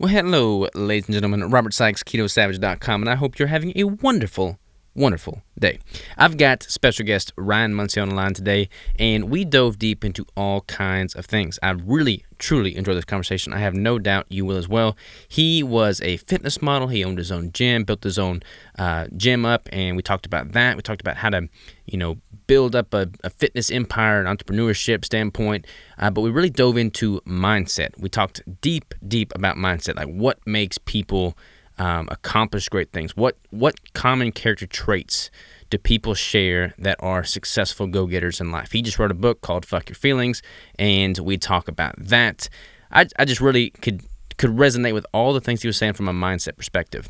Well, hello, ladies and gentlemen. Robert Sykes, KetoSavage.com, and I hope you're having a wonderful, wonderful day. I've got special guest Ryan Munsey on the line today, and we dove deep into all kinds of things. I really, truly enjoyed this conversation. I have no doubt you will as well. He was a fitness model. He owned his own gym, built his own uh, gym up, and we talked about that. We talked about how to, you know, build up a, a fitness empire, an entrepreneurship standpoint. Uh, but we really dove into mindset. We talked deep, deep about mindset, like what makes people um, accomplish great things. What what common character traits do people share that are successful go getters in life? He just wrote a book called "Fuck Your Feelings," and we talk about that. I, I just really could could resonate with all the things he was saying from a mindset perspective.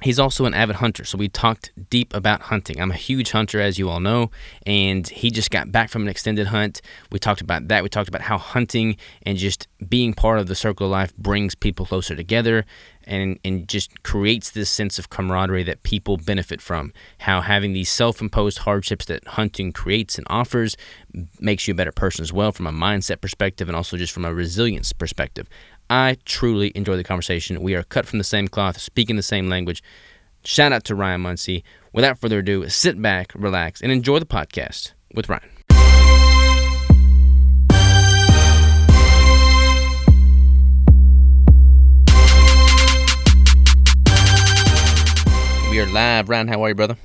He's also an avid hunter, so we talked deep about hunting. I'm a huge hunter, as you all know, and he just got back from an extended hunt. We talked about that. We talked about how hunting and just being part of the circle of life brings people closer together and, and just creates this sense of camaraderie that people benefit from. How having these self imposed hardships that hunting creates and offers makes you a better person as well from a mindset perspective and also just from a resilience perspective. I truly enjoy the conversation. We are cut from the same cloth, speaking the same language. Shout out to Ryan Munsey. Without further ado, sit back, relax, and enjoy the podcast with Ryan. We are live. Ryan, how are you, brother?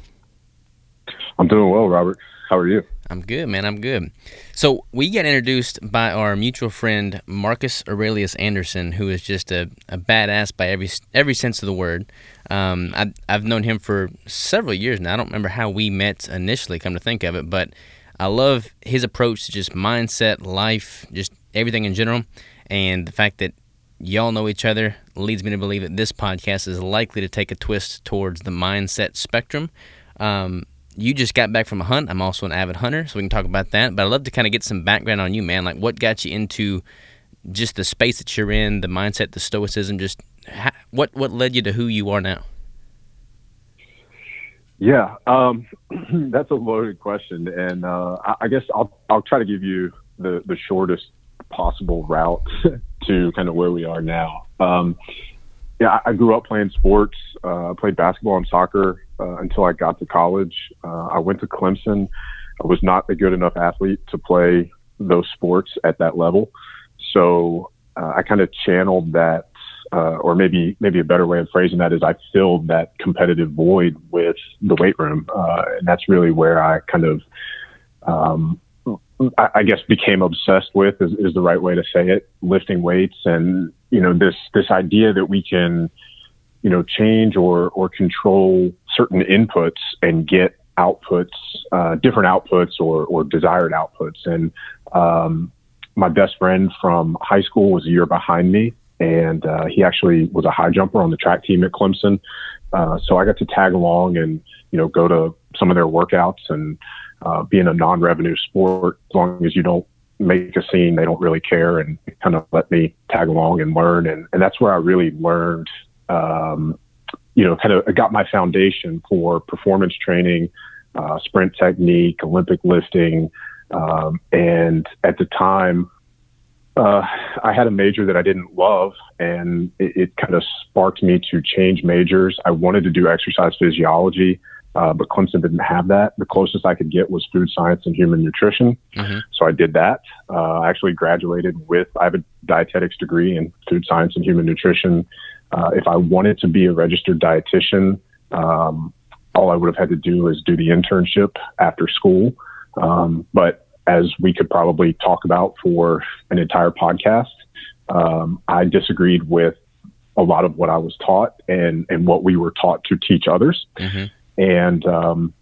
I'm doing well, Robert. How are you? I'm good, man. I'm good. So we get introduced by our mutual friend Marcus Aurelius Anderson, who is just a, a badass by every every sense of the word. Um, I, I've known him for several years now. I don't remember how we met initially, come to think of it, but I love his approach to just mindset, life, just everything in general, and the fact that y'all know each other leads me to believe that this podcast is likely to take a twist towards the mindset spectrum. Um, you just got back from a hunt. I'm also an avid hunter, so we can talk about that. But I'd love to kind of get some background on you, man. Like, what got you into just the space that you're in, the mindset, the stoicism. Just how, what what led you to who you are now? Yeah, um, that's a loaded question, and uh, I, I, guess I'll I'll try to give you the the shortest possible route to kind of where we are now. Um, yeah, I grew up playing sports. Uh, I played basketball and soccer uh, until I got to college. Uh, I went to Clemson. I was not a good enough athlete to play those sports at that level, so uh, I kind of channeled that, uh, or maybe maybe a better way of phrasing that is I filled that competitive void with the weight room, uh, and that's really where I kind of um, I guess became obsessed with is, is, the right way to say it, lifting weights and you know this this idea that we can you know change or or control certain inputs and get outputs, uh, different outputs or or desired outputs. And um, my best friend from high school was a year behind me, and uh, he actually was a high jumper on the track team at Clemson. Uh, so I got to tag along and you know go to some of their workouts and uh, being a non-revenue sport, as long as you don't make a scene, they don't really care and kind of let me tag along and learn. And, and that's where I really learned, um, you know, kind of got my foundation for performance training, uh, sprint technique, Olympic lifting. Um, and at the time, uh, I had a major that I didn't love, and it, it kind of sparked me to change majors. I wanted to do exercise physiology uh, but Clemson didn't have that. The closest I could get was food science and human nutrition. Mm-hmm. So I did that. Uh, I actually graduated with, I have a dietetics degree in food science and human nutrition. Uh, if I wanted to be a registered dietitian, um, all I would have had to do is do the internship after school. Um, but as we could probably talk about for an entire podcast, um, I disagreed with a lot of what I was taught and, and what we were taught to teach others. Mm-hmm. And, um,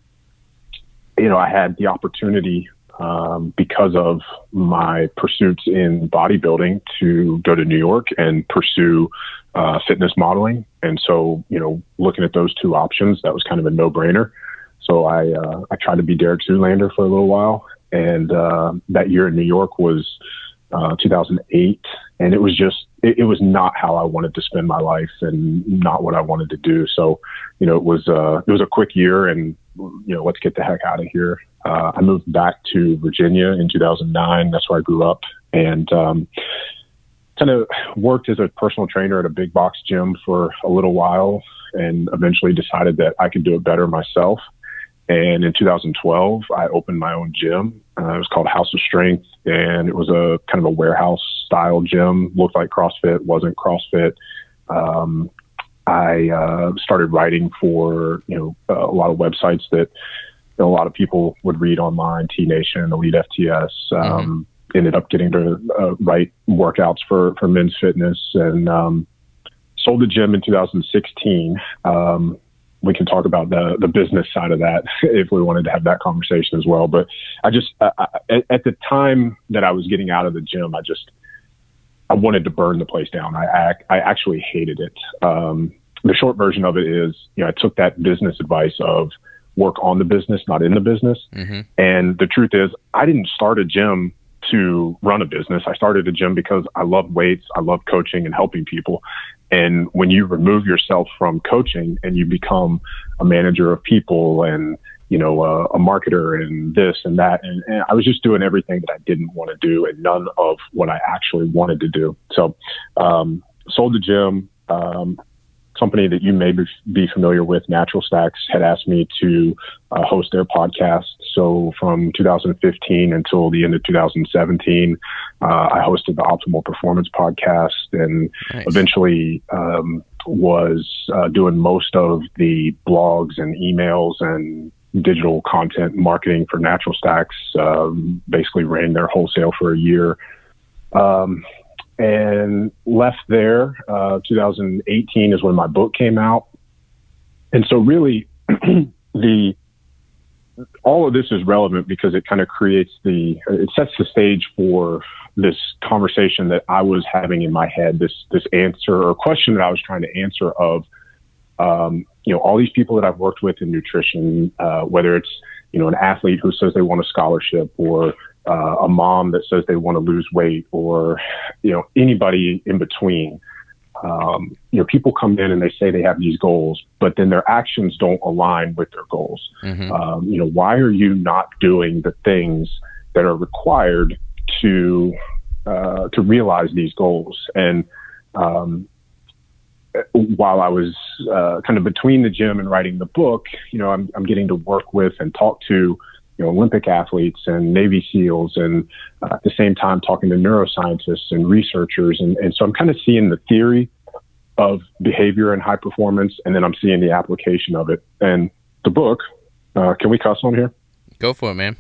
you know, I had the opportunity um, because of my pursuits in bodybuilding to go to New York and pursue uh, fitness modeling. And so, you know, looking at those two options, that was kind of a no brainer. So I, uh, I tried to be Derek Zoolander for a little while. And uh, that year in New York was uh, 2008. And it was just, it, it, was not how I wanted to spend my life and not what I wanted to do. So, you know, it was, uh, it was a quick year and, you know, let's get the heck out of here. Uh, I moved back to Virginia in 2009. That's where I grew up. And, um, kind of worked as a personal trainer at a big box gym for a little while and eventually decided that I could do it better myself. And in 2012, I opened my own gym. Uh, it was called House of Strength, and it was a kind of a warehouse style gym. Looked like CrossFit, wasn't CrossFit. Um, I uh, started writing for you know a lot of websites that a lot of people would read online, T Nation, Elite FTS. Um, mm-hmm. Ended up getting to uh, write workouts for for men's fitness, and um, sold the gym in 2016. Um, we can talk about the the business side of that if we wanted to have that conversation as well. But I just I, I, at the time that I was getting out of the gym, I just I wanted to burn the place down. I I, I actually hated it. Um, the short version of it is, you know, I took that business advice of work on the business, not in the business. Mm-hmm. And the truth is, I didn't start a gym to run a business. I started a gym because I love weights, I love coaching and helping people. And when you remove yourself from coaching and you become a manager of people and you know a, a marketer and this and that, and, and, I was just doing everything that I didn't want to do and none of what I actually wanted to do. So um, sold the gym. Um, company that you may be familiar with, Natural Stacks, had asked me to uh, host their podcast. So from 2015 until the end of 2017, uh, I hosted the Optimal Performance podcast and nice. eventually um, was uh, doing most of the blogs and emails and digital content marketing for Natural Stacks. Um, basically ran their wholesale for a year. Um, and left there. Uh, 2018 is when my book came out, and so really the all of this is relevant because it kind of creates the it sets the stage for this conversation that I was having in my head. This this answer or question that I was trying to answer of um, you know all these people that I've worked with in nutrition, uh, whether it's you know an athlete who says they want a scholarship or uh, a mom that says they want to lose weight or you know anybody in between. Um, you know people come in and they say they have these goals but then their actions don't align with their goals. Mm-hmm. um, you know why are you not doing the things that are required to uh, to realize these goals? And um, while I was uh, kind of between the gym and writing the book, you know, I'm, I'm getting to work with and talk to you know, Olympic athletes and Navy SEALs, and uh, at the same time talking to neuroscientists and researchers. And, and so I'm kind of seeing the theory of behavior and high performance, and then I'm seeing the application of it. And the book, uh, can we cuss on here? Go for it, man.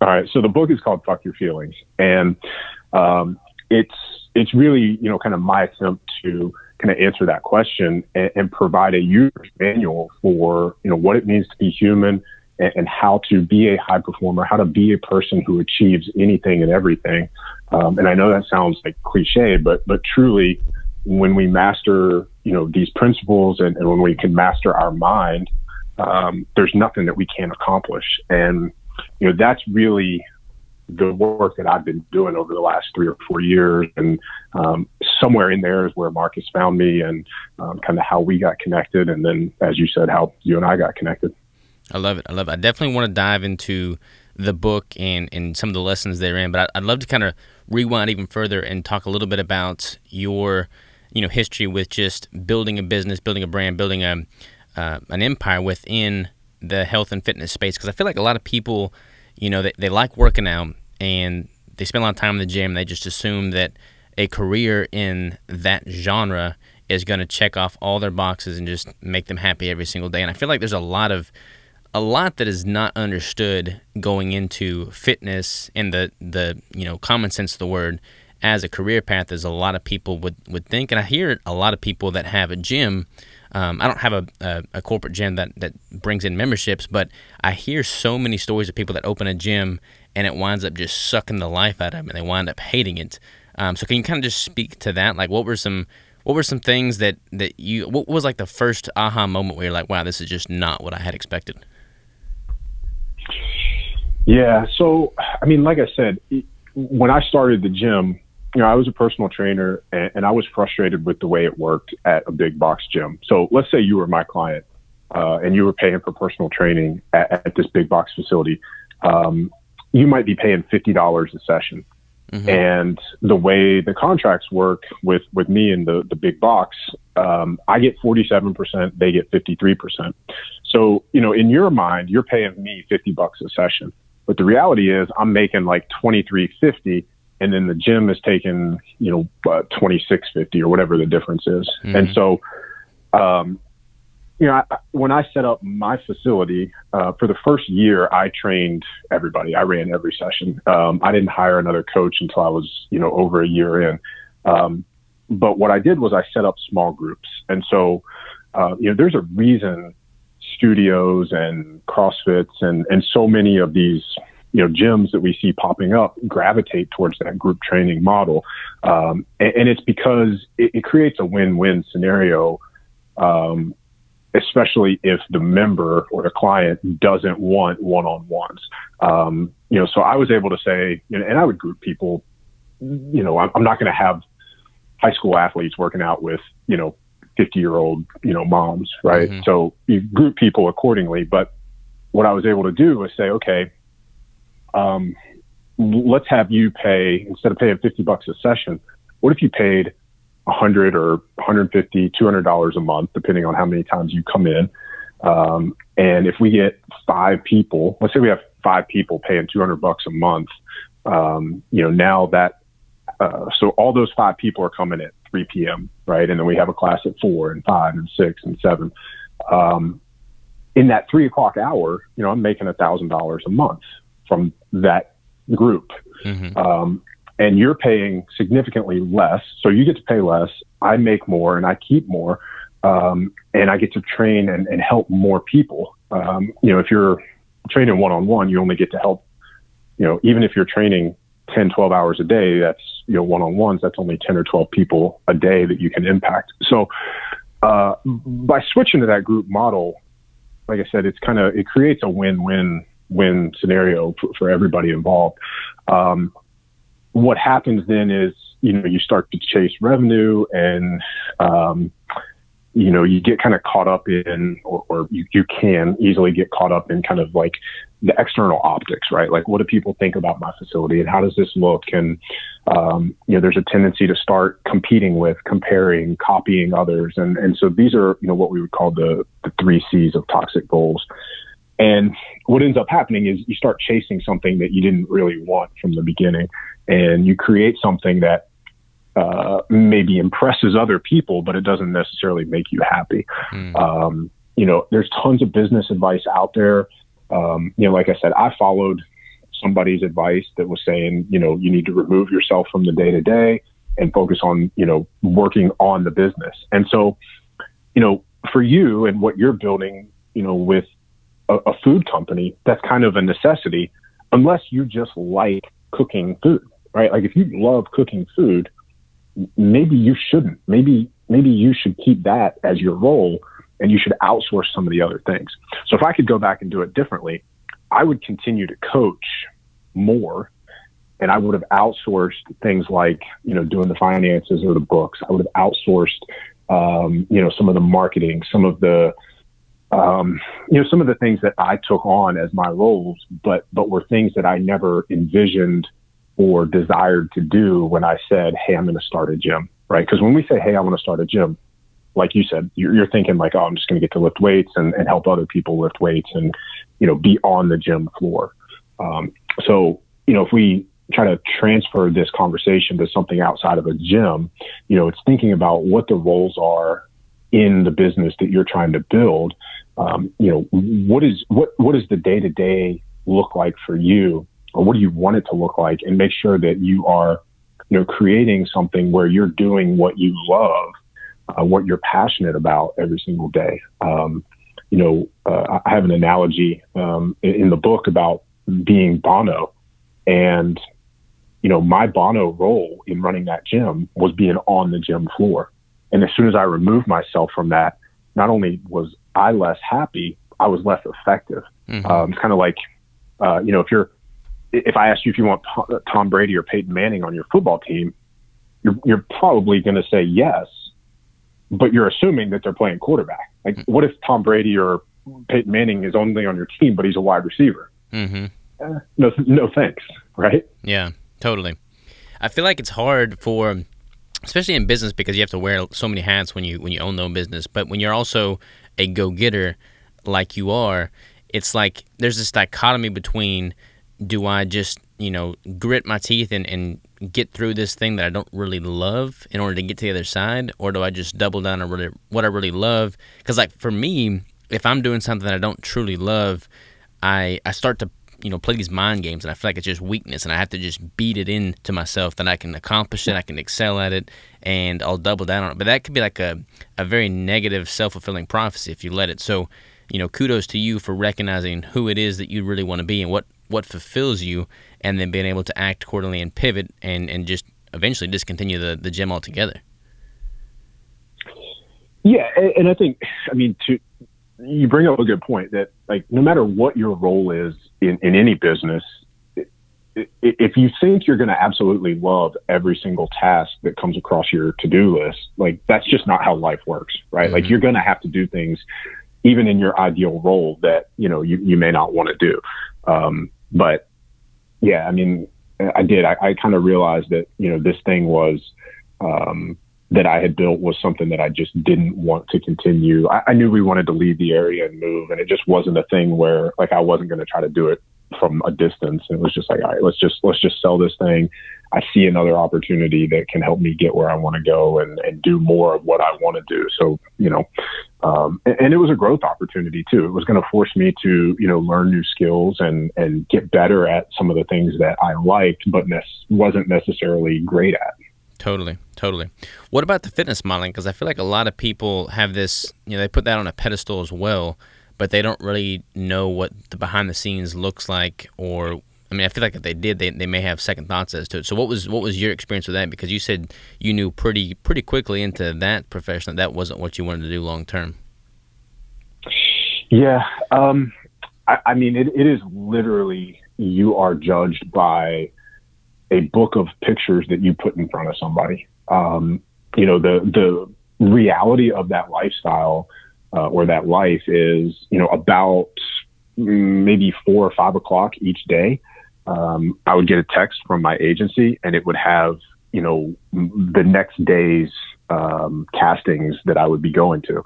All right. So the book is called "Fuck Your Feelings," and um, it's it's really you know kind of my attempt to kind of answer that question and, and provide a user's manual for you know what it means to be human and, and, how to be a high performer, how to be a person who achieves anything and everything. Um, and I know that sounds like cliche, but but truly, when we master you know these principles and, and when we can master our mind, um, there's nothing that we can't accomplish. And you know that's really the work that I've been doing over the last three or four years. And um, somewhere in there is where Marcus found me and um, kind of how we got connected. And then, as you said, how you and I got connected. I love it. I love it. I definitely want to dive into the book and, and some of the lessons therein, but I, would love to kind of rewind even further and talk a little bit about your, you know, history with just building a business, building a brand, building a uh, an empire within the health and fitness space. Because I feel like a lot of people, you know, they, they like working out and they spend a lot of time in the gym. And they just assume that a career in that genre is going to check off all their boxes and just make them happy every single day. And I feel like there's a lot of a lot that is not understood going into fitness and the the you know common sense of the word as a career path as a lot of people would would think and I hear a lot of people that have a gym um, I don't have a, a, a, corporate gym that, that brings in memberships, but I hear so many stories of people that open a gym and it winds up just sucking the life out of them and they wind up hating it. Um, so can you kind of just speak to that? Like, what were some what were some things that that you what was like the first aha moment where you're like, wow, this is just not what I had expected? Yeah. So, I mean, like I said, when I started the gym, you know, I was a personal trainer and, and I was frustrated with the way it worked at a big box gym. So let's say you were my client uh, and you were paying for personal training at, at this big box facility. Um, you might be paying $50 a session. Mm-hmm. And the way the contracts work with, with me and the, the big box, um, I get 47%, they get 53%. So, you know, in your mind, you're paying me 50 bucks a session. But the reality is I'm making like 23.50 and then the gym is taking, you know, uh, 26.50 or whatever the difference is. Mm-hmm. And so, um, you know, I, when I set up my facility uh, for the first year, I trained everybody. I ran every session. Um, I didn't hire another coach until I was, you know, over a year in. Um, but what I did was I set up small groups, and so, uh, you know, there's a reason studios and CrossFits and and so many of these you know gyms that we see popping up gravitate towards that group training model, um, and, and, it's because it, it, creates a win-win scenario. Um, especially if the member or the client doesn't want one-on-ones. Um, you know, so I was able to say, you know, and I would group people. You know, I'm, I'm not going to have high school athletes working out with, you know, 50 year old, you know, moms, right? Mm-hmm. So you group people accordingly. But what I was able to do was say, okay, um, let's have you pay, instead of paying 50 bucks a session, what if you paid 100 or 150, 200 dollars a month, depending on how many times you come in. Um, and if we get five people, let's say we have five people paying 200 bucks a month, um, you know, now that, uh, so all those five people are coming at 3 p.m., right? And then we have a class at four and five and six and seven. Um, in that three o'clock hour, you know, I'm making a thousand dollars a month from that group. Mm-hmm. And you're paying significantly less. So you get to pay less. I make more and I keep more. Um, and I get to train and, and help more people. Um, you know, if you're training one on one, you only get to help, you know, even if you're training 10, 12 hours a day, that's, you know, one on ones, that's only 10 or 12 people a day that you can impact. So, uh, by switching to that group model, like I said, it's kind of, it creates a win win win scenario for, for everybody involved. Um, what happens then is you know you start to chase revenue and um, you know you get kind of caught up in or, or you, you can easily get caught up in kind of like the external optics right? Like what do people think about my facility and how does this look? And um, you know there's a tendency to start competing with comparing copying others. And and so these are you know what we would call the the three c's of toxic goals. And what ends up happening is you start chasing something that you didn't really want from the beginning and you create something that uh, maybe impresses other people, but it doesn't necessarily make you happy. Mm. Um, you know, there's tons of business advice out there. Um, you know, like I said, I followed somebody's advice that was saying, you know, you need to remove yourself from the day to day and focus on, you know, working on the business. And so, you know, for you and what you're building, you know, with a, a food company, that's kind of a necessity, unless you just like cooking food right? Like if you love cooking food, maybe you shouldn't. Maybe maybe you should keep that as your role and you should outsource some of the other things. So if I could go back and do it differently, I would continue to coach more and I would have outsourced things like, you know, doing the finances or the books. I would have outsourced, um, you know, some of the marketing, some of the, um, you know, some of the things that I took on as my roles, but, but were things that I never envisioned or desired to do when I said, Hey, I'm going to start a gym, right? Because when we say, Hey, I want to start a gym, like you said, you're, you're thinking like, Oh, I'm just going to get to lift weights and, and, help other people lift weights and, you know, be on the gym floor. Um, so, you know, if we try to transfer this conversation to something outside of a gym, you know, it's thinking about what the roles are in the business that you're trying to build. Um, you know, what is, what, what does the day to day look like for you? Or what do you want it to look like and make sure that you are you know creating something where you're doing what you love uh, what you're passionate about every single day. Um, you know uh, i have an analogy um, in, the book about being bono and you know my bono role in running that gym was being on the gym floor. And as soon as i removed myself from that not only was i less happy i was less effective. Mm-hmm. um, it's kind of like uh, you know if you're if I ask you if you want Tom Brady or Peyton Manning on your football team, you're, you're probably going to say yes, but you're assuming that they're playing quarterback. Like, what if Tom Brady or Peyton Manning is only on your team, but he's a wide receiver? Mm-hmm. Eh, no, no thanks, right? Yeah, totally. I feel like it's hard for especially in business because you have to wear so many hats when you when you own no business. But when you're also a go getter like you are, it's like there's this dichotomy between do I just you know grit my teeth and, and get through this thing that I don't really love in order to get to the other side, or do I just double down on really what I really love? Because like for me, if I'm doing something that I don't truly love, I I start to you know play these mind games and I feel like it's just weakness and I have to just beat it into myself that I can accomplish it, I can excel at it, and I'll double down on it. But that could be like a a very negative self fulfilling prophecy if you let it. So you know kudos to you for recognizing who it is that you really want to be and what what fulfills you and then being able to act accordingly and pivot and and just eventually discontinue the the gym altogether. Yeah and i think i mean to you bring up a good point that like no matter what your role is in, in any business if you think you're going to absolutely love every single task that comes across your to-do list like that's just not how life works right? Mm-hmm. like you're going to have to do things even in your ideal role that you know you, you may not want to do. Um, but yeah, I mean, I did. I, I kind of realized that you know this thing was um, that I had built was something that I just didn't want to continue. I, I knew we wanted to leave the area and move, and it just wasn't a thing where like I wasn't going to try to do it from a distance. And It was just like, all right, let's just let's just sell this thing. I see another opportunity that can help me get where I want to go and, and do more of what I want to do. So, you know, um, and, and, it was a growth opportunity too. It was going to force me to, you know, learn new skills and, and get better at some of the things that I liked, but ne- wasn't necessarily great at. Totally, totally. What about the fitness modeling? Because I feel like a lot of people have this, you know, they put that on a pedestal as well, but they don't really know what the behind the scenes looks like or I mean, I feel like if they did, they, they may have second thoughts as to it. So, what was what was your experience with that? Because you said you knew pretty pretty quickly into that profession that that wasn't what you wanted to do long term. Yeah, um, I, I, mean, it, it is literally you are judged by a book of pictures that you put in front of somebody. Um, you know, the the reality of that lifestyle uh, or that life is, you know, about maybe four or five o'clock each day um, I would get a text from my agency and it would have, you know, the next day's um, castings that I would be going to.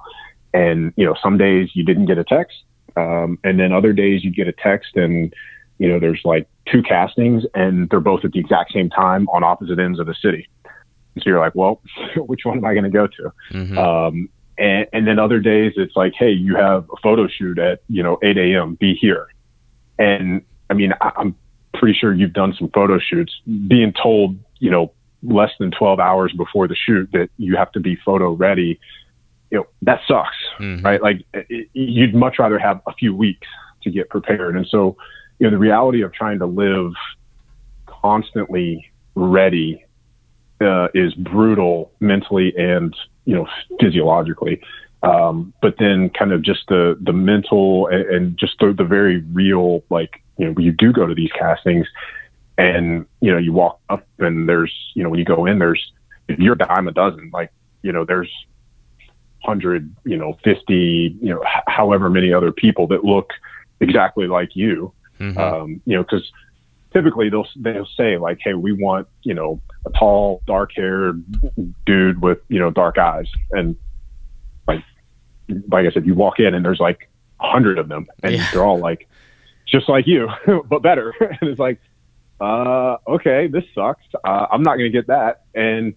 And, you know, some days you didn't get a text. Um, and then other days you get a text and, you know, there's like two castings and they're both at the exact same time on opposite ends of the city. So you're like, well, which one am I going to go to? Mm-hmm. Um, and, and then other days it's like, hey, you have a photo shoot at, you know, 8 a.m. Be here. And I mean, I, I'm pretty sure you've done some photo shoots, being told, you know, less than 12 hours before the shoot that you have to be photo ready, you know, that sucks, mm-hmm. right? Like it, you'd much rather have a few weeks to get prepared. And so, you know, the reality of trying to live constantly ready uh, is brutal mentally and, you know, physiologically. Um, but then kind of just the, the mental and, and just the, the very real, like, you know, you do go to these castings and, you know, you walk up and there's, you know, when you go in, there's, if you're a dime a dozen, like, you know, there's 100, you know, 50, you know, h- however many other people that look exactly like you. Mm-hmm. Um, you know, because typically they'll they'll say like, "Hey, we want you know a tall, dark haired dude with you know dark eyes," and like like I said, you walk in and there's like a hundred of them, and yeah. they're all like just like you, but better. and it's like, uh, okay, this sucks. Uh, I'm not going to get that. And,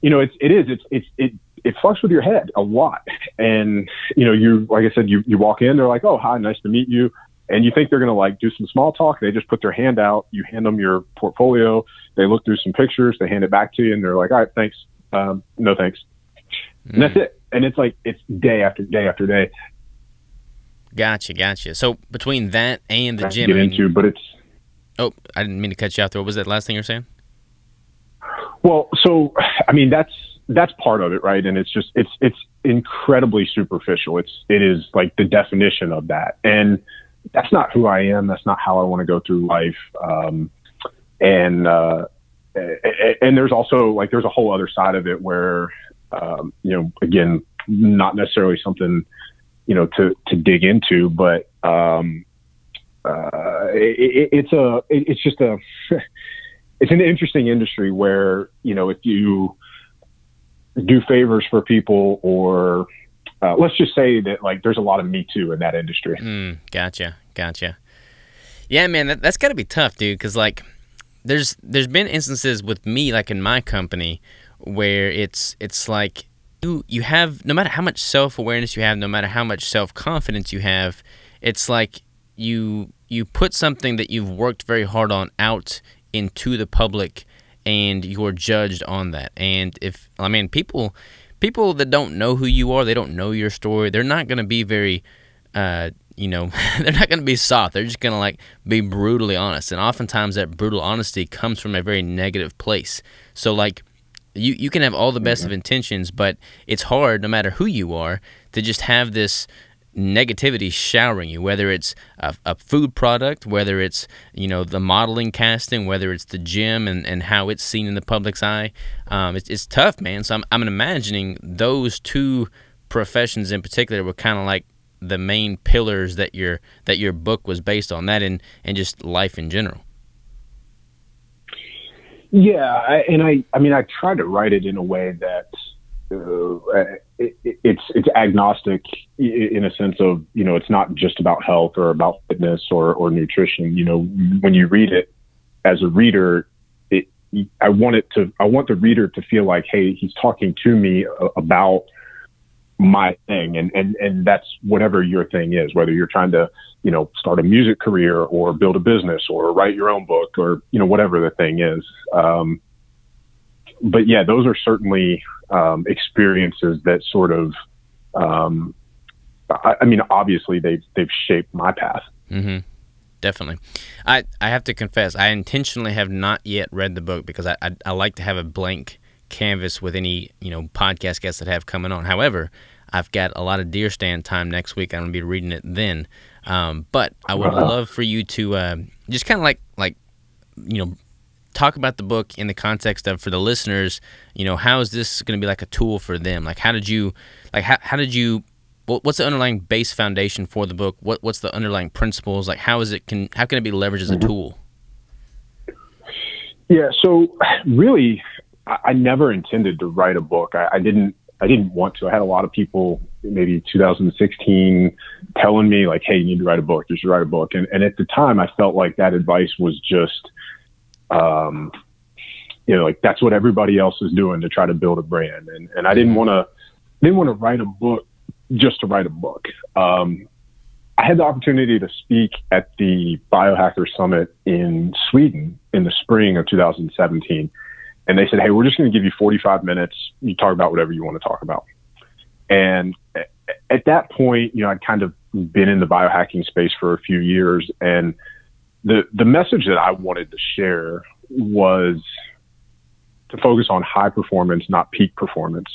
you know, it's, it is, it's, it's, it, it fucks with your head a lot. And, you know, you, like I said, you, you walk in, they're like, oh, hi, nice to meet you. And you think they're going to like do some small talk. They just put their hand out. You hand them your portfolio. They look through some pictures. They hand it back to you and they're like, all right, thanks. Um, no, thanks. Mm. And that's it. And it's like, it's day after day after day. Gotcha, gotcha. So between that and the gym, get into, but it's. Oh, I didn't mean to cut you off there. What was that last thing you're saying? Well, so I mean that's that's part of it, right? And it's just it's it's incredibly superficial. It's it is like the definition of that, and that's not who I am. That's not how I want to go through life. Um, and uh, and there's also like there's a whole other side of it where um, you know again not necessarily something you know, to, to dig into, but, um, uh, it, it's a, it, it's just a, it's an interesting industry where you know if you do favors for people or uh, let's just say that like there's a lot of me too in that industry. Mm, gotcha, gotcha. Yeah, man, that, that's got to be tough, dude. Because like, there's there's been instances with me, like in my company, where it's it's like you you have no matter how much self awareness you have, no matter how much self confidence you have, it's like you you put something that you've worked very hard on out into the public, and you're judged on that. And if I mean people people that don't know who you are, they don't know your story, they're not going to be very uh, you know, they're not going to be soft. They're just going to like be brutally honest. And oftentimes that brutal honesty comes from a very negative place. So like you you can have all the best mm-hmm. of intentions, but it's hard no matter who you are to just have this negativity showering you whether it's a, a, food product whether it's you know the modeling casting whether it's the gym and, and how it's seen in the public's eye. Um, it's, it's tough man. So I'm, I'm imagining those two professions in particular were kind of like the main pillars that your that your book was based on that and and just life in general. Yeah I, and i i mean i tried to write it in a way that it, it's it's agnostic in a sense of you know it's not just about health or about fitness or or nutrition. You know when you read it as a reader it i want it to i want the reader to feel like hey he's talking to me about my thing. And and and that's whatever your thing is whether you're trying to you know start a music career or build a business or write your own book or you know whatever the thing is. Um, but yeah those are certainly um, experiences that sort of um, I, I, mean obviously they've they've shaped my path mm-hmm. definitely I I have to confess I intentionally have not yet read the book because I, I, I like to have a blank canvas with any you know podcast guests that have coming on. However, I've got a lot of deer stand time next week. I'm gonna be reading it then. Um, but I would wow. love for you to uh, just kind of like like you know talk about the book in the context of for the listeners. You know, how is this going to be like a tool for them? Like, how did you like how how did you what's the underlying base foundation for the book? What what's the underlying principles? Like, how is it can how can it be leveraged as a mm-hmm. tool? Yeah, so really, I, I never intended to write a book. I, I didn't I didn't want to. I had a lot of people, maybe 2016, telling me like, "Hey, you need to write a book. You should write a book." And and at the time, I felt like that advice was just, um, you know, like that's what everybody else is doing to try to build a brand. And and I didn't want to didn't want to write a book just to write a book. Um, I had the opportunity to speak at the Biohacker Summit in Sweden in the spring of 2017 and they said, "Hey, we're just going to give you 45 minutes. You talk about whatever you want to talk about." And at that point, you know, I'd kind of been in the biohacking space for a few years, and the the message that I wanted to share was to focus on high performance, not peak performance.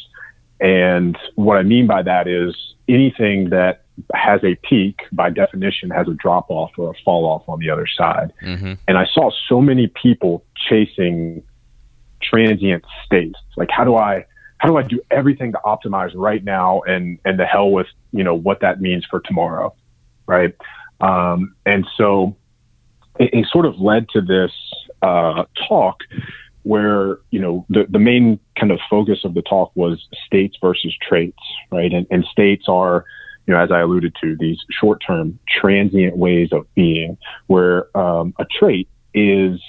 And what I mean by that is anything that has a peak by definition has a drop off or a fall off on the other side. Mm-hmm. And I saw so many people chasing transient states. Like how do I how do I do everything to optimize right now and and the hell with you know what that means for tomorrow, right? Um, and so it, it, sort of led to this uh, talk where you know the the main kind of focus of the talk was states versus traits, right? And, and states are you know, as I alluded to, these short-term transient ways of being, where um, a trait is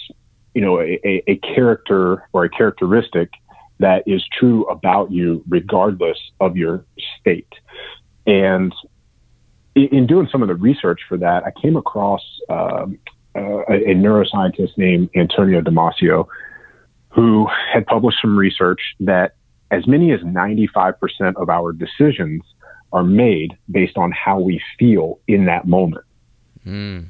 you know, a, a character or a characteristic that is true about you regardless of your state. And in doing some of the research for that, I came across um, uh, a, a, neuroscientist named Antonio Damasio, who had published some research that as many as 95% of our decisions are made based on how we feel in that moment. Mm.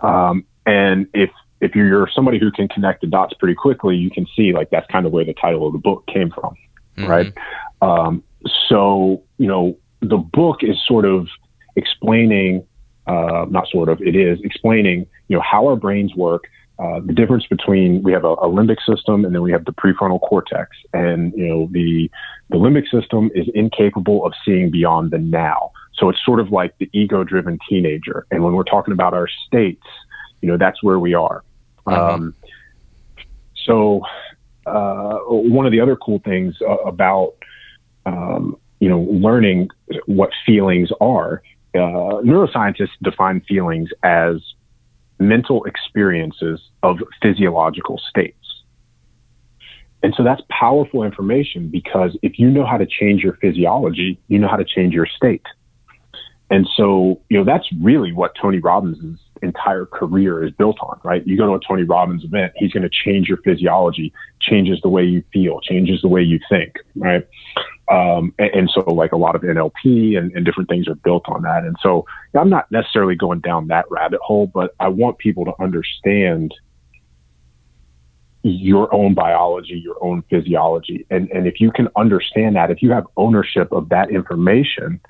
Um, and if if you're somebody who can connect the dots pretty quickly, you can see like that's kind of where the title of the book came from, mm-hmm. right? Um, so you know the book is sort of explaining, uh, not sort of, it is explaining you know how our brains work. Uh, the difference between we have a, a, limbic system and then we have the prefrontal cortex, and you know the the limbic system is incapable of seeing beyond the now. So it's sort of like the ego-driven teenager. And when we're talking about our states, you know that's where we are. Mm-hmm. Um, so uh, one of the other cool things uh, about um, you know learning what feelings are, uh, neuroscientists define feelings as mental experiences of physiological states. And so that's powerful information because if you know how to change your physiology, you know how to change your state. And so, you know, that's really what Tony Robbins' entire career is built on, right? You go to a Tony Robbins event, he's going to change your physiology, changes the way you feel, changes the way you think, right? Um, and, and, so, like a lot of NLP and, and different things are built on that. And so, I'm not necessarily going down that rabbit hole, but I want people to understand your own biology, your own physiology. And, and if you can understand that, if you have ownership of that information,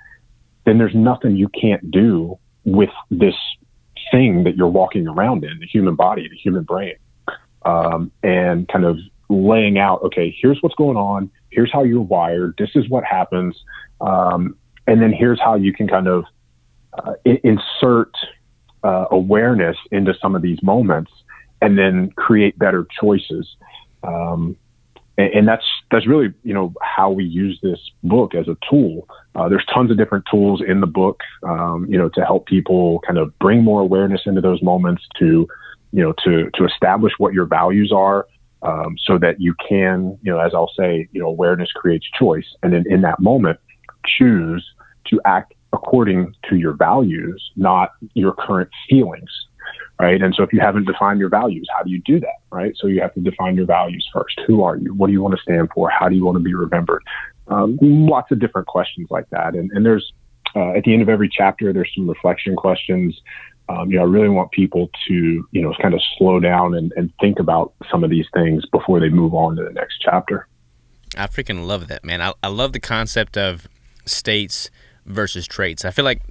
then there's nothing you can't do with this thing that you're walking around in, the human body, the human brain, um, and kind of laying out, okay, here's what's going on, here's how you're wired, this is what happens, um, and then here's how you can kind of uh, I- insert uh, awareness into some of these moments, and then create better choices. Um, and, and, that's that's really you know how we use this book as a tool. Uh, there's tons of different tools in the book, um, you know, to help people kind of bring more awareness into those moments, to you know, to to establish what your values are, um, so that you can, you know, as I'll say, you know, awareness creates choice, and then in that moment, choose to act according to your values, not your current feelings right? And so if you haven't defined your values, how do you do that, right? So you have to define your values first. Who are you? What do you want to stand for? How do you want to be remembered? Um, lots of different questions like that. And, and there's, uh, at the end of every chapter, there's some reflection questions. Um, you know, I really want people to, you know, kind of slow down and, and think about some of these things before they move on to the next chapter. I freaking love that, man. I, I love the concept of states versus traits. I feel like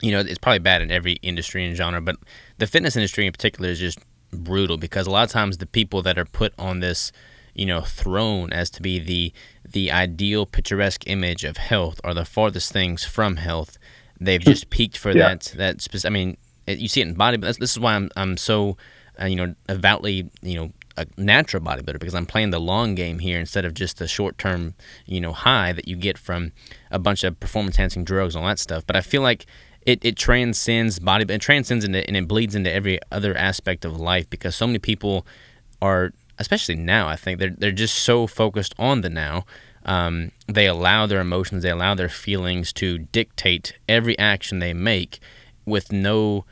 you know, it's probably bad in every industry and genre, but the fitness industry in particular is just brutal because a lot of times the people that are put on this, you know, throne as to be the the ideal picturesque image of health are the farthest things from health. They've just peaked for yeah. that that specific. I mean, it, you see it in body. But this is why I'm I'm so, uh, you know, avowedly, you know, a natural bodybuilder because I'm playing the long game here instead of just the short term, you know, high that you get from a bunch of performance enhancing drugs and all that stuff. But I feel like it, it transcends body, it transcends into, and it bleeds into every other aspect of life because so many people are, especially now, I think they're they're just so focused on the now. Um, they allow their emotions, they allow their feelings to dictate every action they make, with no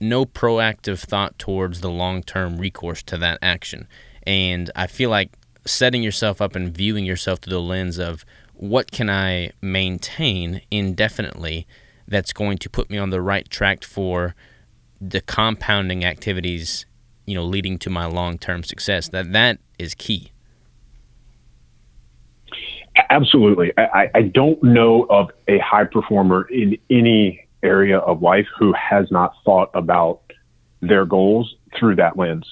no proactive thought towards the long term recourse to that action. And I feel like setting yourself up and viewing yourself through the lens of what can I maintain indefinitely that's going to put me on the right track for the compounding activities, you know, leading to my long-term success. That that is key. Absolutely. I, I don't know of a high performer in any area of life who has not thought about their goals through that lens.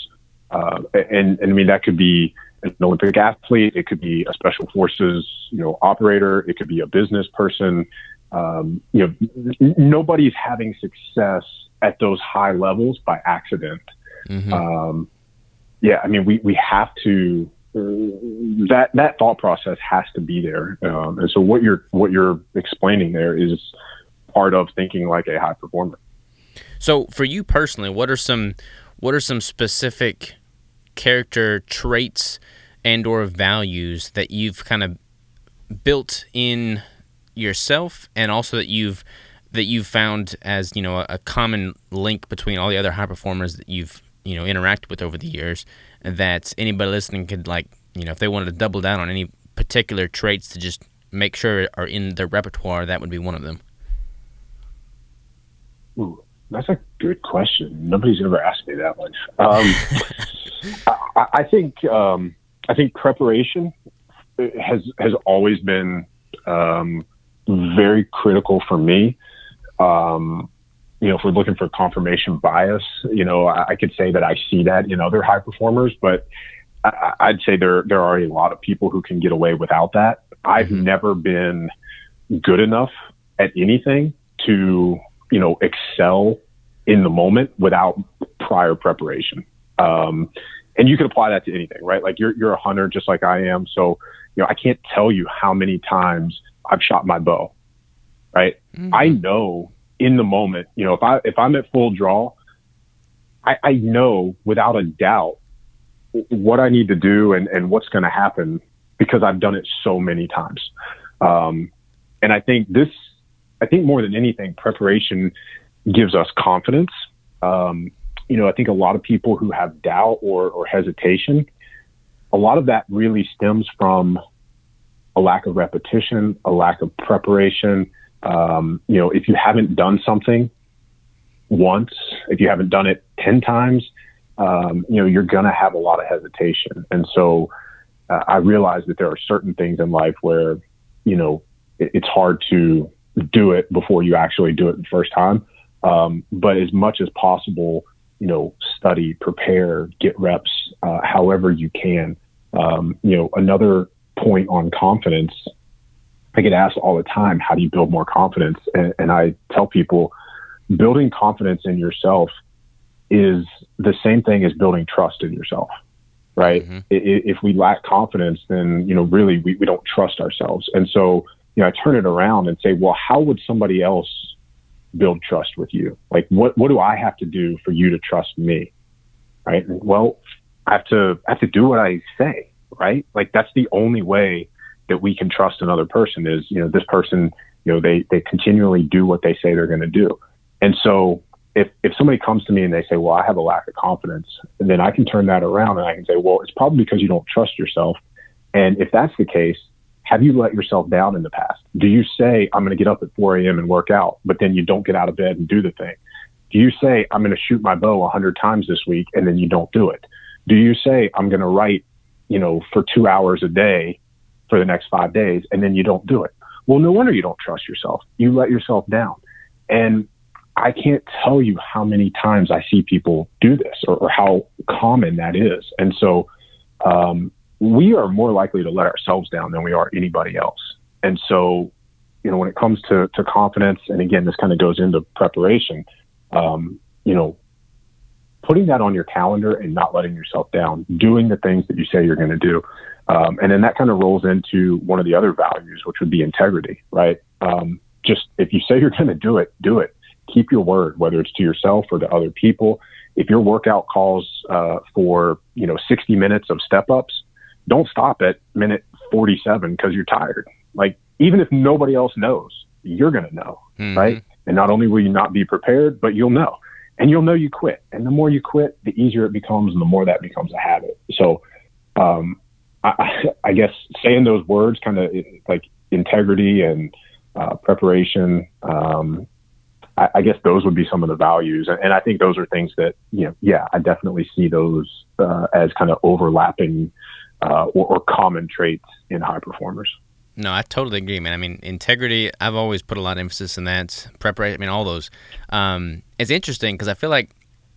Uh, and, and I mean, that could be an Olympic athlete, it could be a special forces, you know, operator, it could be a business person, um, you know, n- nobody's having success at those high levels by accident. Mm-hmm. Um, yeah, I mean, we, we have to, uh, that, that thought process has to be there. Um, and so what you're, what you're explaining there is part of thinking like a high performer. So for you personally, what are some, what are some specific character traits and or values that you've kind of built in yourself and also that you've that you've found as you know a, a common link between all the other high performers that you've you know interacted with over the years that anybody listening could like you know if they wanted to double down on any particular traits to just make sure are in their repertoire that would be one of them. Ooh, that's a good question. Nobody's ever asked me that one. Um, I, I, think um, i think preparation has has always been um, very critical for me. Um, you know, if we're looking for confirmation bias, you know, I, I, could say that I see that in other high performers, but I, would say there there are a lot of people who can get away without that. I've mm-hmm. never been good enough at anything to you know excel in the moment without prior preparation. Um, and you can apply that to anything, right? Like you're you're a hunter just like I am, so you know I can't tell you how many times I've shot my bow, right? Mm-hmm. I know in the moment, you know, if I if I'm at full draw, I, I know without a doubt what I need to do and, and what's going to happen because I've done it so many times. Um, and I think this, I think more than anything, preparation gives us confidence. Um, you know, I think a lot of people who have doubt or, or hesitation, a lot of that really stems from a lack of repetition, a lack of preparation. Um, you know, if you haven't done something once, if you haven't done it 10 times, um, you know, you're going to have a lot of hesitation. And so uh, I realize that there are certain things in life where, you know, it, it's hard to do it before you actually do it the first time. Um, but as much as possible, you know, study, prepare, get reps, uh, however you can. Um, you know, another point on confidence, I get asked all the time, how do you build more confidence? And, and I tell people, building confidence in yourself is the same thing as building trust in yourself, right? Mm-hmm. If we lack confidence, then, you know, really we, we don't trust ourselves. And so, you know, I turn it around and say, well, how would somebody else build trust with you? Like, what, what do I have to do for you to trust me? Right. Well, I have to, I have to do what I say, right? Like, that's the only way that we can trust another person is, you know, this person, you know, they, they continually do what they say they're going to do. And so if if somebody comes to me and they say, "Well, I have a lack of confidence," then I can turn that around and I can say, "Well, it's probably because you don't trust yourself." And if that's the case, have you let yourself down in the past? Do you say, "I'm going to get up at 4 a.m. and work out," but then you don't get out of bed and do the thing? Do you say, "I'm going to shoot my bow 100 times this week," and then you don't do it? Do you say, "I'm going to write," you know, for two hours a day for the next five days, and then you don't do it? Well, no wonder you don't trust yourself. You let yourself down. And I can't tell you how many times I see people do this or, or how common that is. And so um, we are more likely to let ourselves down than we are anybody else. And so, you know, when it comes to, to confidence, and again, this kind of goes into preparation, um, you know, putting that on your calendar and not letting yourself down, doing the things that you say you're going to do. Um, and then that kind of rolls into one of the other values, which would be integrity, right? Um, just if you say you're going to do it, do it keep your word, whether it's to yourself or to other people. If your workout calls uh, for you know 60 minutes of step ups, don't stop at minute 47 because you're tired. Like even if nobody else knows, you're going to know, mm-hmm. right? And not only will you not be prepared, but you'll know, and you'll know you quit. And the more you quit, the easier it becomes, and the more that becomes a habit. So, um, I, I guess saying those words, kind of like integrity and uh, preparation, um, I, I, guess those would be some of the values. And, and, I think those are things that, you know, yeah, I definitely see those uh, as kind of overlapping uh, or, or, common traits in high performers. No, I totally agree, man. I mean, integrity, I've always put a lot of emphasis in that. Preparation, I mean, all those. Um, it's interesting because I feel like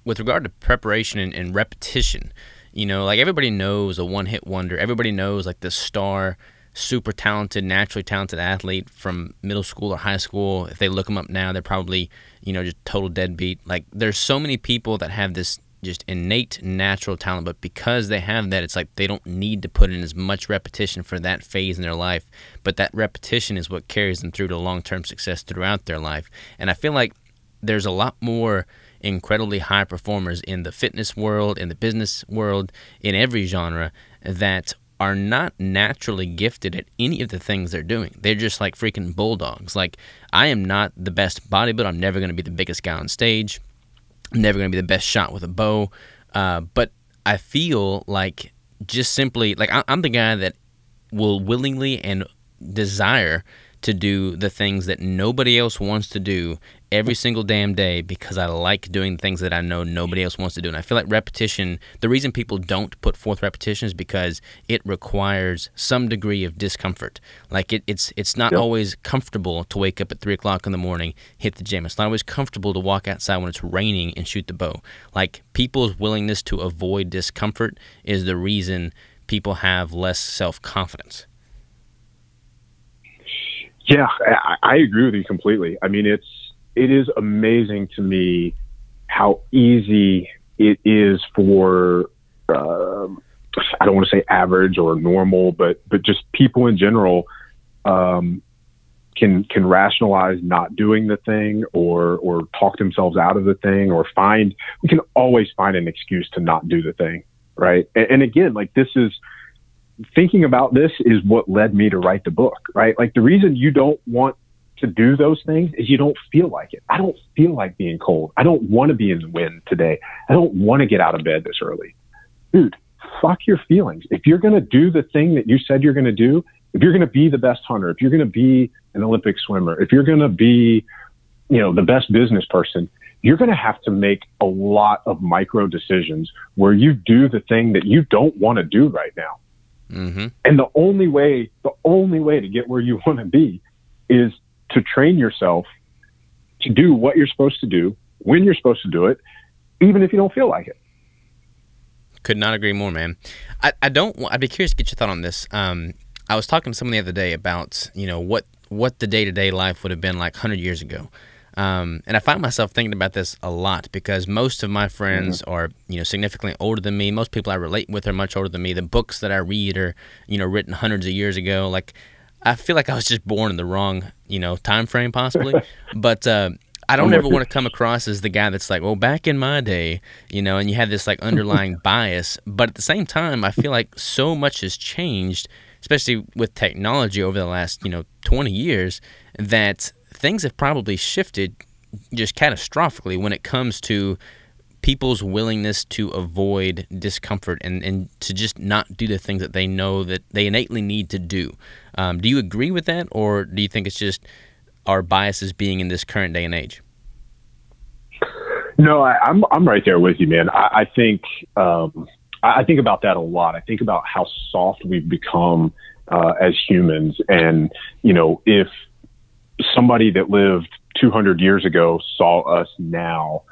with regard to preparation and, and repetition, you know, like everybody knows a one hit wonder. Everybody knows like the star super talented, naturally talented athlete from middle school or high school, if they look them up now, they're probably, you know, just total deadbeat. Like, there's so many people that have this just innate natural talent, but because they have that, it's like they don't need to put in as much repetition for that phase in their life. But that repetition is what carries them through to long term success throughout their life. And I feel like there's a lot more incredibly high performers in the fitness world, in the business world, in every genre that are not naturally gifted at any of the things they're doing. They're just like freaking bulldogs. Like, I am not the best bodybuilder. I'm never going to be the biggest guy on stage. Never going to be the best shot with a bow. Uh, but I feel like just simply, like, I'm the guy that will willingly and desire to do the things that nobody else wants to do every single damn day because I like doing things that I know nobody else wants to do. And I feel like repetition, the reason people don't put forth repetition is because it requires some degree of discomfort. Like it, it's it's not yep. always comfortable to wake up at three o'clock in the morning, hit the gym. It's not always comfortable to walk outside when it's raining and shoot the bow. Like people's willingness to avoid discomfort is the reason people have less self confidence. Yeah, I, I agree with you completely. I mean, it's it is amazing to me how easy it is for uh, I don't want to say average or normal, but but just people in general um, can can rationalize not doing the thing or or talk themselves out of the thing or find we can always find an excuse to not do the thing, right? And, and again, like this is thinking about this is what led me to write the book, right? Like the reason you don't want to do those things is you don't feel like it. I don't feel like being cold. I don't want to be in the wind today. I don't want to get out of bed this early. Dude, fuck your feelings. If you're going to do the thing that you said you're going to do, if you're going to be the best hunter, if you're going to be an Olympic swimmer, if you're going to be, you know, the best business person, you're going to have to make a lot of micro decisions where you do the thing that you don't want to do right now. Mm-hmm. And the only way, the only way to get where you want to be is to train yourself to do what you're supposed to do when you're supposed to do it, even if you don't feel like it. Could not agree more, man. I, I don't. I'd be curious to get your thought on this. Um, I was talking to someone the other day about you know what what the day to day life would have been like hundred years ago. Um, and I find myself thinking about this a lot because most of my friends mm-hmm. are, you know, significantly older than me. Most people I relate with are much older than me. The books that I read are, you know, written hundreds of years ago. Like, I feel like I was just born in the wrong, you know, time frame possibly. but uh, I don't ever want to come across as the guy that's like, well, back in my day, you know, and you had this like underlying bias. But at the same time, I feel like so much has changed, especially with technology over the last, you know, 20 years, that things have probably shifted just catastrophically when it comes to people's willingness to avoid discomfort and, and to just not do the things that they know that they innately need to do. Um, do you agree with that, or do you think it's just our biases being in this current day and age? No, I, am I'm, I'm right there with you, man. I, I think um, I think about that a lot. I think about how soft we've become uh, as humans, and you know, if somebody that lived 200 years ago saw us now,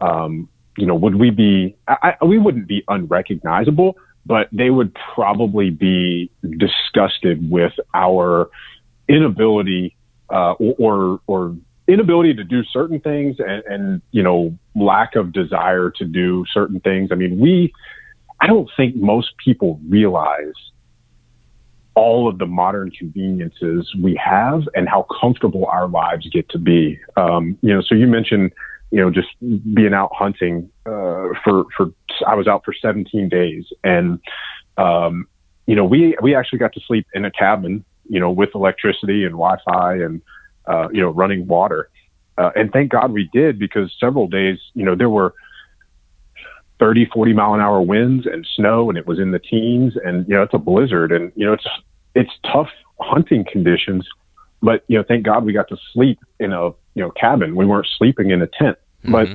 um, you know, would we be? I, we wouldn't be unrecognizable, but they would probably be disgusted with our inability uh, or or inability to do certain things and, and you know lack of desire to do certain things. I mean, we I don't think most people realize all of the modern conveniences we have and how comfortable our lives get to be. Um, you know, so you mentioned, you know, just being out hunting uh, for for I was out for 17 days, and um, you know, we we actually got to sleep in a cabin, you know, with electricity and Wi-Fi and uh, you know, running water. Uh, and thank God we did because several days, you know, there were 30, 40 mile an hour winds and snow and it was in the teens and, you know, it's a blizzard and, you know, it's, it's tough hunting conditions, but, you know, thank God we got to sleep in a, you know, cabin. We weren't sleeping in a tent, mm-hmm. but,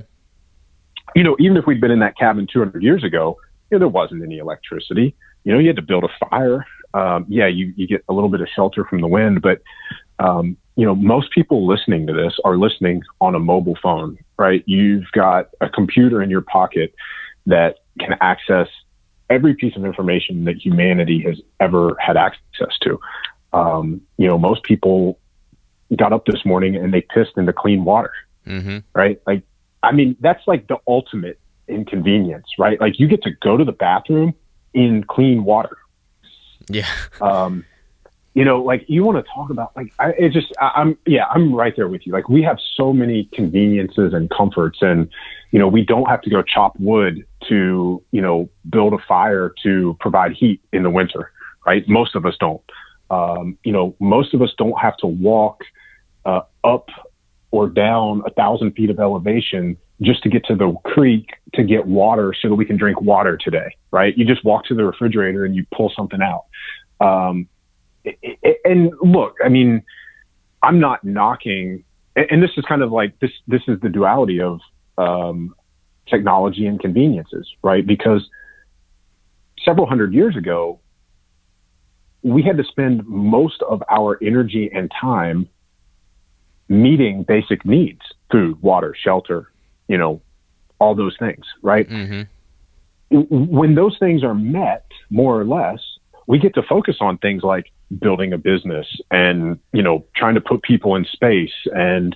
you know, even if we'd been in that cabin 200 years ago, you know, there wasn't any electricity. You know, you had to build a fire. Um, yeah, you, you get a little bit of shelter from the wind, but, um, you know, most people listening to this are listening on a mobile phone, right? You've got a computer in your pocket that can access every piece of information that humanity has ever had access to. Um, you know, most people got up this morning and they pissed into clean water, mm-hmm. right? Like, I mean, that's like the ultimate inconvenience, right? Like, you get to go to the bathroom in clean water. Yeah. Um, you know, like you want to talk about like I it just I, I'm yeah I'm right there with you. Like we have so many conveniences and comforts, and you know we don't have to go chop wood to you know build a fire to provide heat in the winter, right? Most of us don't. Um, you know, most of us don't have to walk uh, up or down a thousand feet of elevation just to get to the creek to get water so that we can drink water today, right? You just walk to the refrigerator and you pull something out. Um, and look, I mean, I'm not knocking, and this is kind of like this. This is the duality of um, technology and conveniences, right? Because several hundred years ago, we had to spend most of our energy and time meeting basic needs: food, water, shelter, you know, all those things, right? Mm-hmm. When those things are met, more or less, we get to focus on things like building a business and you know trying to put people in space and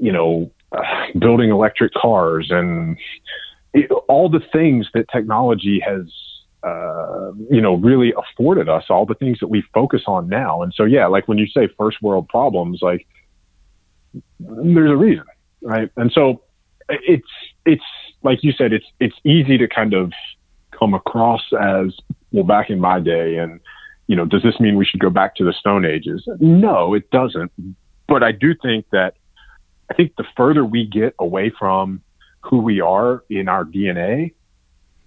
you know building electric cars and it, all the things that technology has uh, you know, really afforded us all the things that we focus on now. And so, yeah, like when you say first world problems, like there's a reason, right? And so it's it's like you said, it's it's easy to kind of come across as well back in my day and you know does this mean we should go back to the stone ages no it doesn't but i do think that i think the further we get away from who we are in our dna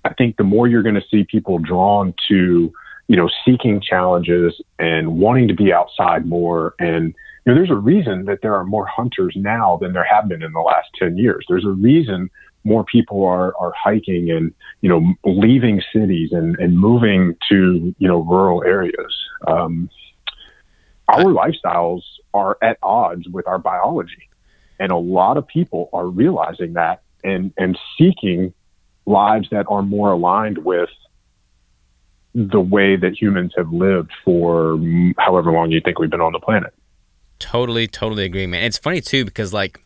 i think the more you're going to see people drawn to you know seeking challenges and wanting to be outside more and you know there's a reason that there are more hunters now than there have been in the last 10 years there's a reason more people are are hiking and you know leaving cities and and moving to you know rural areas. Um, our lifestyles are at odds with our biology, and a lot of people are realizing that and and seeking lives that are more aligned with the way that humans have lived for however long you think we've been on the planet. Totally, totally agree, man. It's funny too because like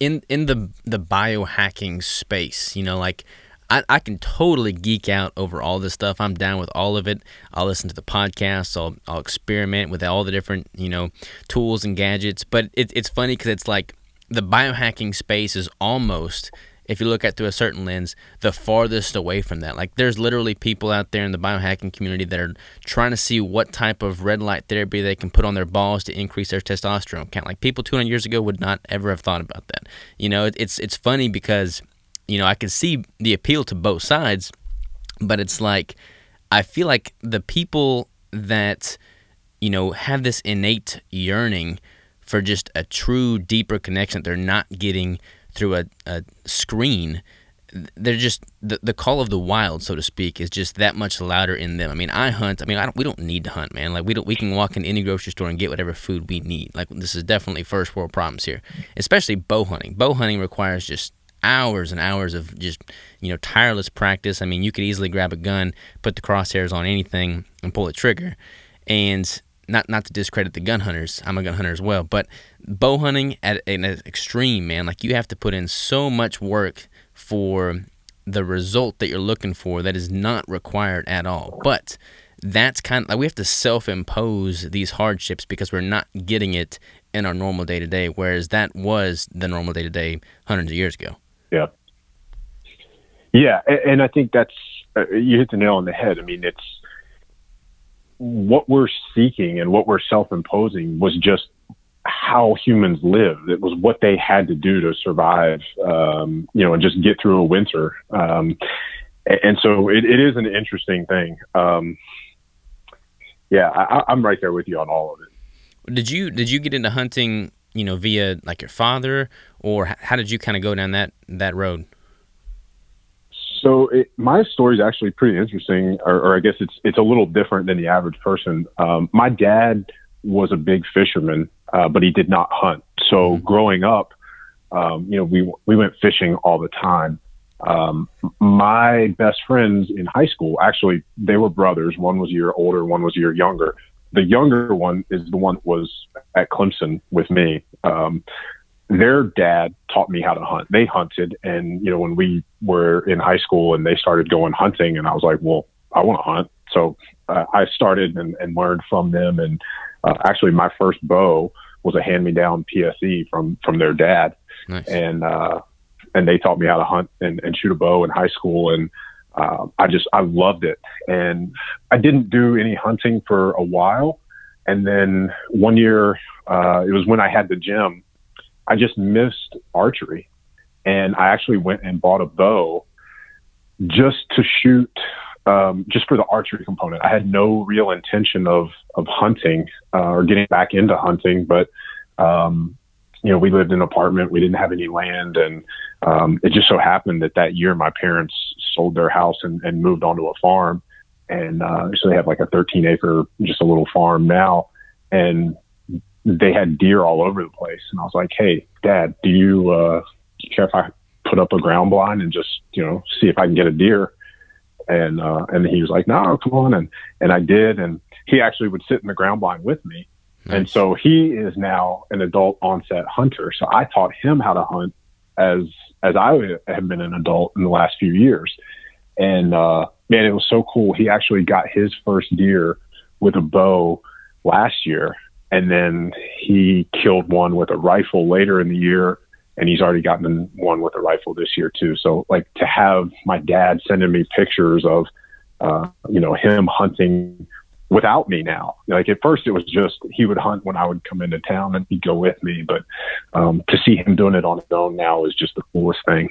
in in the the biohacking space, you know, like I, I can totally geek out over all this stuff. I'm down with all of it. I'll listen to the podcasts. I'll I'll experiment with all the different you know tools and gadgets. But it, it's funny because it's like the biohacking space is almost if you look at through a certain lens, the farthest away from that. Like there's literally people out there in the biohacking community that are trying to see what type of red light therapy they can put on their balls to increase their testosterone count. Like people 200 years ago would not ever have thought about that. You know, it's it's funny because you know I can see the appeal to both sides, but it's like I feel like the people that you know have this innate yearning for just a true deeper connection they're not getting through a, a screen they're just the, the call of the wild so to speak is just that much louder in them. I mean i hunt i mean I don't, we don't need to hunt man. Like we don't we can walk in any grocery store and get whatever food we need. Like this is definitely first world problems here especially bow hunting. Bow hunting requires just hours and hours of just you know tireless practice. I mean you could easily grab a gun put the crosshairs on anything and pull a trigger. And not not to discredit the gun hunters. I'm a gun hunter as well, but bow hunting at an extreme, man. Like you have to put in so much work for the result that you're looking for that is not required at all. But that's kind of like we have to self-impose these hardships because we're not getting it in our normal day to day. Whereas that was the normal day to day hundreds of years ago. Yeah. Yeah, and I think that's uh, you hit the nail on the head. I mean, it's what we're seeking and what we're self-imposing was just how humans lived. It was what they had to do to survive, um, you know, and just get through a winter. Um, and so it, it is an interesting thing. Um, yeah, I, I'm right there with you on all of it. Did you did you get into hunting, you know, via like your father, or how did you kind of go down that that road? So it, my story is actually pretty interesting, or, or, I guess it's it's a little different than the average person. Um, my dad was a big fisherman, uh, but he did not hunt. So mm-hmm. growing up, um, you know, we we went fishing all the time. Um, my best friends in high school, actually, they were brothers. One was a year older, one was a year younger. The younger one is the one that was at Clemson with me. Um, their dad taught me how to hunt. They hunted, and you know when we were in high school and they started going hunting, and I was like, well, I want to hunt. So uh, I started and, and learned from them. And uh, actually, my first bow was a hand-me-down PSE from from their dad, nice. and uh, and they taught me how to hunt and, and shoot a bow in high school. And uh, I just I loved it. And I didn't do any hunting for a while, and then one year uh, it was when I had the gym I just missed archery. And I actually went and bought a bow just to shoot, um, just for the archery component. I had no real intention of, of hunting uh, or getting back into hunting, but, um, you know, we lived in an apartment. We didn't have any land. And um, it just so happened that that year my parents sold their house and, and moved onto a farm. And uh, so they have like a 13 acre, just a little farm now. And they had deer all over the place. And I was like, Hey, dad, do you, uh, do you care if I put up a ground blind and just, you know, see if I can get a deer? And, uh, and he was like, no, come on. And, and I did. And he actually would sit in the ground blind with me. Nice. And so he is now an adult onset hunter. So I taught him how to hunt as, as I have been an adult in the last few years. And, uh, man, it was so cool. He actually got his first deer with a bow last year, and then he killed one with a rifle later in the year, and he's already gotten one with a rifle this year too. So like to have my dad sending me pictures of, uh, you know, him hunting without me now. Like at first, it was just he would hunt when I would come into town and he'd go with me. But um, to see him doing it on his own now is just the coolest thing.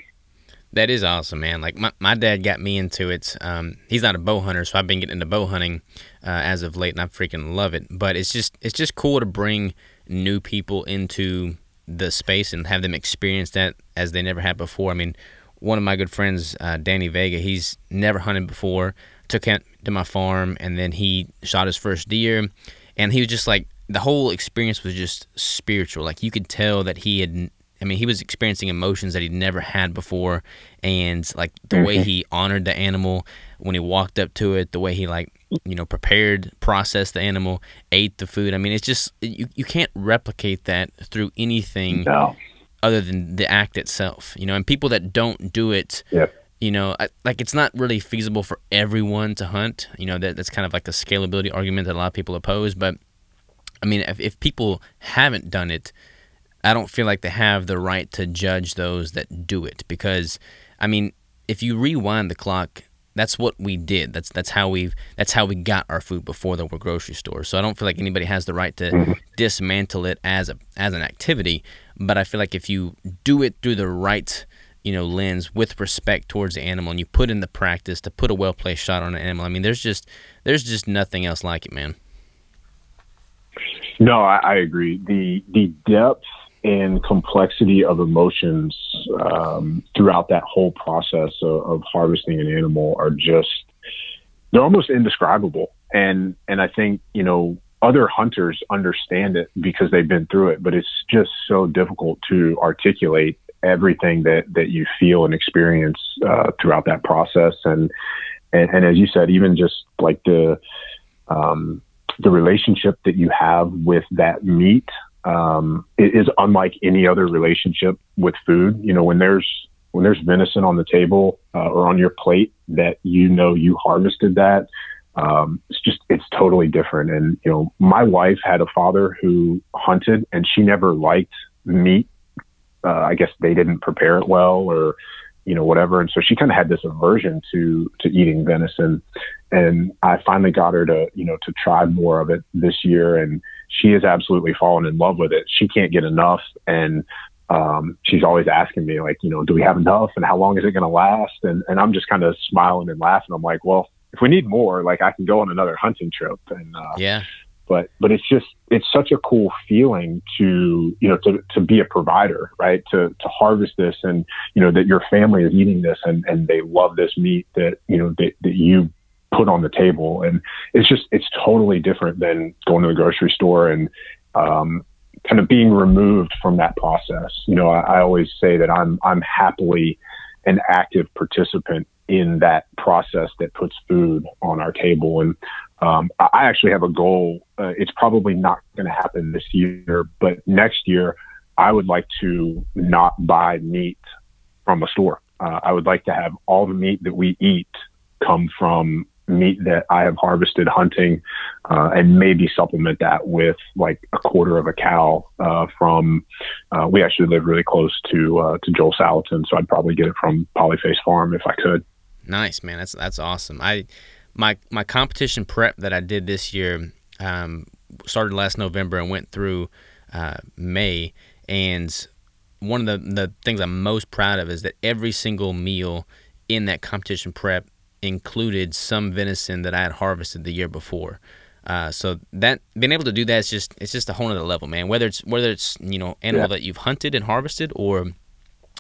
That is awesome, man. Like my, my dad got me into it. Um, he's not a bow hunter, so I've been getting into bow hunting uh, as of late, and I freaking love it. But it's just it's just cool to bring new people into the space and have them experience that as they never had before. I mean, one of my good friends, uh, Danny Vega, he's never hunted before. Took him to my farm, and then he shot his first deer, and he was just like the whole experience was just spiritual. Like you could tell that he had I mean, he was experiencing emotions that he'd never had before, and like the mm-hmm. way he honored the animal when he walked up to it, the way he like you know prepared, processed the animal, ate the food. I mean, it's just you you can't replicate that through anything no. other than the act itself. You know, and people that don't do it. Yep. You know, like it's not really feasible for everyone to hunt. You know, that that's kind of like a scalability argument that a lot of people oppose. But I mean, if, if people haven't done it, I don't feel like they have the right to judge those that do it because I mean, if you rewind the clock, that's what we did. That's that's how we've that's how we got our food before there were grocery stores. So I don't feel like anybody has the right to mm-hmm. dismantle it as a as an activity. But I feel like if you do it through the right you know lens with respect towards the animal and you put in the practice to put a well placed shot on an animal, I mean there's just there's just nothing else like it, man. No, I, I agree. The the depth and complexity of emotions um, throughout that whole process of, of, harvesting an animal are just they're almost indescribable. And and i think you know other hunters understand it because they've been through it but it's just so difficult to articulate everything that that you feel and experience uh, throughout that process. And, and and as you said even just like the um, the relationship that you have with that meat um, is unlike any other relationship with food. You know, when there's when there's venison on the table uh, or on your plate that you know you harvested that, um, it's just it's totally different. And you know, my wife had a father who hunted, and she never liked meat. Uh, I guess they didn't prepare it well, or you know whatever and so she kind of had this aversion to to eating venison and i finally got her to you know to try more of it this year and she has absolutely fallen in love with it. She can't get enough, and um, she's always asking me like, you know, do we have enough, and how long is it going to last? And and I'm just kind of smiling and laughing. I'm like, well, if we need more, like I can go on another hunting trip. And uh, yeah, but but it's just it's such a cool feeling to you know to to be a provider, right? To to harvest this, and you know that your family is eating this, and and they love this meat that you know that that you put on the table. And it's just, it's totally different than going to the grocery store and, um, kind of being removed from that process. You know, I, I always say that I'm, I'm happily an active participant in that process that puts food on our table. And, um, I actually have a goal. Uh, it's probably not going to happen this year, but next year I would like to not buy meat from a store. Uh, I would like to have all the meat that we eat come from meat that I have harvested hunting, uh, and maybe supplement that with like a quarter of a cow uh, from. Uh, we actually live really close to uh, to Joel Salatin, so I'd probably get it from Polyface Farm if I could. Nice man, that's that's awesome. I my my competition prep that I did this year um, started last November and went through uh, May, and one of the the things I'm most proud of is that every single meal in that competition prep included some venison that I had harvested the year before. Uh, so that being able to do that is just it's just a whole other level, man. Whether it's whether it's you know animal yeah. that you've hunted and harvested or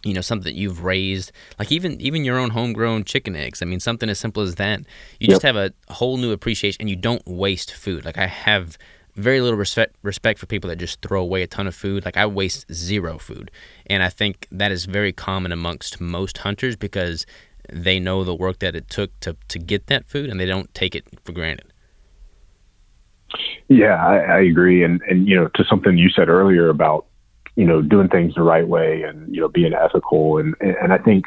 you know something that you've raised, like even even your own homegrown chicken eggs. I mean, something as simple as that. You yep. just have a whole new appreciation, and you don't waste food. Like I have very little respect respect for people that just throw away a ton of food. Like I waste zero food, and I think that is very common amongst most hunters because they know the work that it took to, to get that food and they don't take it for granted. Yeah, I, I agree. And, and, you know, to something you said earlier about, you know, doing things the right way and, you know, being ethical. And, and I think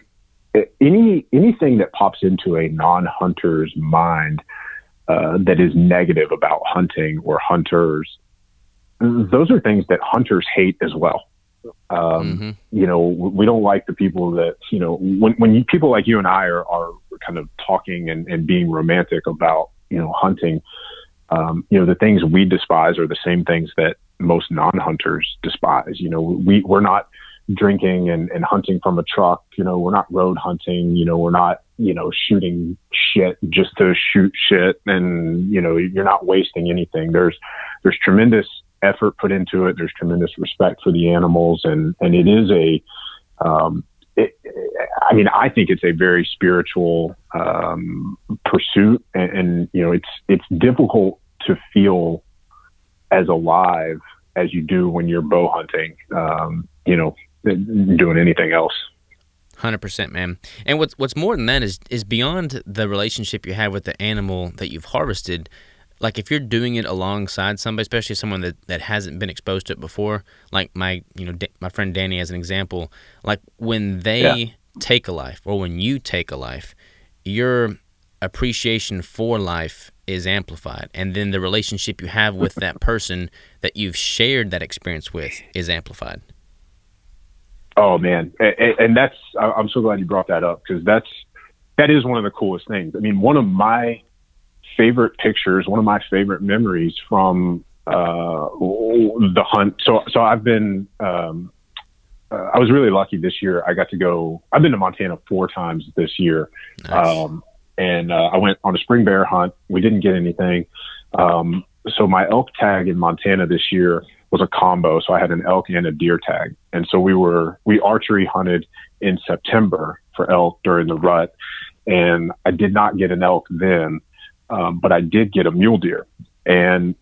any anything that pops into a non-hunter's mind uh, that is negative about hunting or hunters, those are things that hunters hate as well. Um, mm-hmm. You know, we don't like the people that you know when when you, people like you and I are, are kind of talking and, and being romantic about you know hunting. Um, you know, the things we despise are the same things that most non-hunters despise. You know, we we're not drinking and, and hunting from a truck. You know, we're not road hunting. You know, we're not, you know, shooting shit just to shoot shit. And, you know, you're not wasting anything. There's, there's tremendous effort put into it. There's tremendous respect for the animals. And, and it is a, um, it, I mean, I think it's a very spiritual um, pursuit, and, and you know, it's it's difficult to feel as alive as you do when you're bow hunting. Um, you know, doing anything else. Hundred percent, man. And what's what's more than that is is beyond the relationship you have with the animal that you've harvested. Like if you're doing it alongside somebody, especially someone that, that hasn't been exposed to it before, like my you know my friend Danny as an example, like when they yeah. take a life or when you take a life, your appreciation for life is amplified, and then the relationship you have with that person that you've shared that experience with is amplified. Oh man, and, and that's I'm so glad you brought that up because that's that is one of the coolest things. I mean, one of my favorite pictures, one of my favorite memories from uh, the hunt. So so I've been um, uh, I was really lucky this year. I got to go. I've been to Montana four times this year, nice. um, and uh, I went on a spring bear hunt. We didn't get anything. Um, so my elk tag in Montana this year was a combo. So I had an elk and a deer tag. And so we were, we archery hunted in September for elk during the rut. And I did not get an elk then, um, but I did get a mule deer. And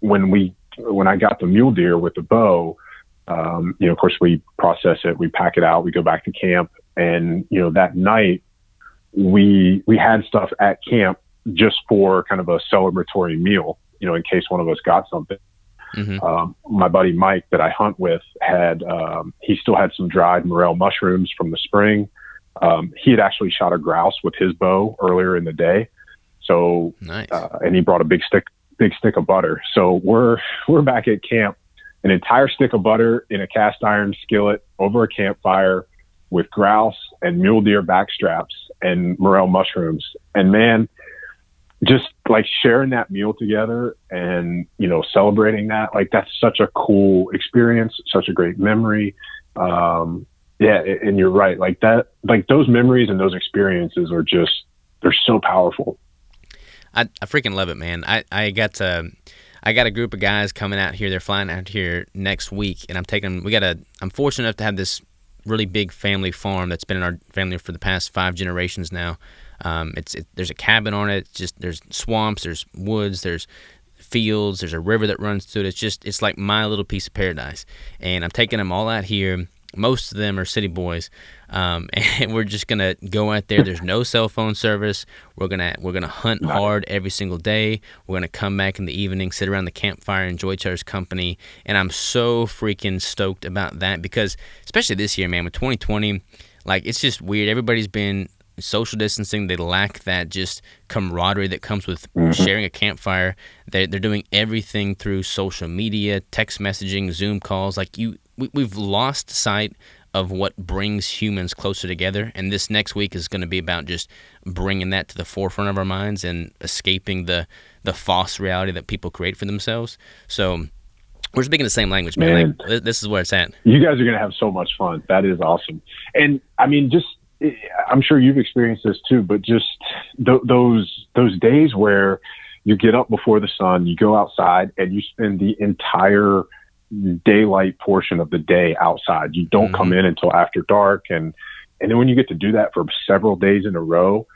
when we, when I got the mule deer with the bow, um, you know, of course we process it, we pack it out, we go back to camp. And, you know, that night we, we had stuff at camp just for kind of a celebratory meal, you know, in case one of us got something. Mm-hmm. Um, my buddy Mike that I hunt with had um, he still had some dried morel mushrooms from the spring. Um, he had actually shot a grouse with his bow earlier in the day, so nice. uh, and he brought a big stick big stick of butter. So we're we're back at camp, an entire stick of butter in a cast iron skillet over a campfire with grouse and mule deer back straps and morel mushrooms. And man, just like sharing that meal together and you know celebrating that like that's such a cool experience such a great memory um yeah and you're right like that like those memories and those experiences are just they're so powerful i, I freaking love it man i i got to I got a group of guys coming out here. They're flying out here next week, and I'm taking. We got a. I'm fortunate enough to have this really big family farm that's been in our family for the past five generations now. Um, it's it, there's a cabin on it. Just there's swamps, there's woods, there's fields, there's a river that runs through it. It's just it's like my little piece of paradise. And I'm taking them all out here. Most of them are city boys, um, and we're just gonna go out there. There's no cell phone service. We're gonna we're gonna hunt hard every single day. We're gonna come back in the evening, sit around the campfire, enjoy each other's company, and I'm so freaking stoked about that because especially this year, man, with 2020, like it's just weird. Everybody's been social distancing. They lack that just camaraderie that comes with mm-hmm. sharing a campfire. They're, they're doing everything through social media, text messaging, Zoom calls. Like you, we, we've lost sight of what brings humans closer together. And this next week is going to be about just bringing that to the forefront of our minds and escaping the the false reality that people create for themselves. So we're speaking the same language, man. man like, this is where it's at. You guys are going to have so much fun. That is awesome. And I mean, just eh, I'm sure you've experienced this too, but just th- those those days where you get up before the sun, you go outside, and you spend the entire daylight portion of the day outside. You don't mm-hmm. come in until after dark, and and then when you get to do that for several days in a row,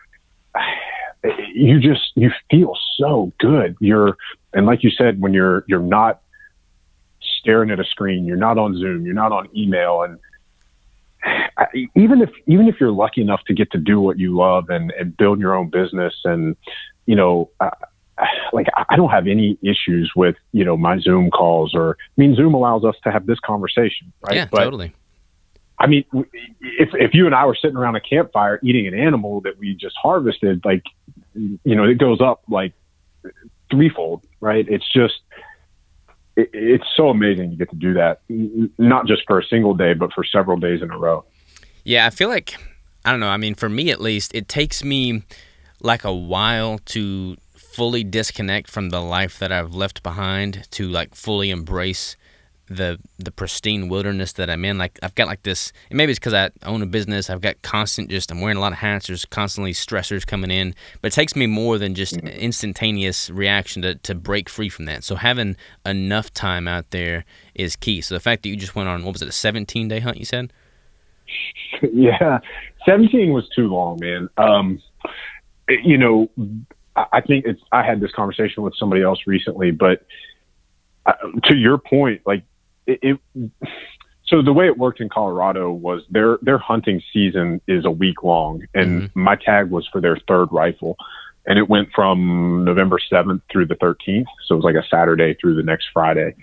you just you feel so good. You're and like you said, when you're you're not staring at a screen, you're not on Zoom, you're not on email, and even if even if you're lucky enough to get to do what you love and, and build your own business and you know uh, like I don't have any issues with you know my Zoom calls or I mean Zoom allows us to have this conversation right yeah but totally I mean, if if you and I were sitting around a campfire eating an animal that we just harvested, like, you know, it goes up like threefold, right? It's just, it, it's so amazing you get to do that, not just for a single day, but for several days in a row. Yeah, I feel like I don't know. I mean, for me at least, it takes me like a while to fully disconnect from the life that I've left behind to like fully embrace the the pristine wilderness that I'm in. Like I've got like this. And maybe it's because I own a business. I've got constant just. I'm wearing a lot of hats. There's constantly stressors coming in. But it takes me more than just mm-hmm. instantaneous reaction to to break free from that. So having enough time out there is key. So the fact that you just went on what was it a 17 day hunt? You said. Yeah, 17 was too long, man. Um, you know, I think it's. I had this conversation with somebody else recently, but. Uh, to your point, like it, it, so the way it worked in Colorado was their their hunting season is a week long, and mm-hmm. my tag was for their third rifle, and it went from November seventh through the thirteenth, so it was like a Saturday through the next Friday,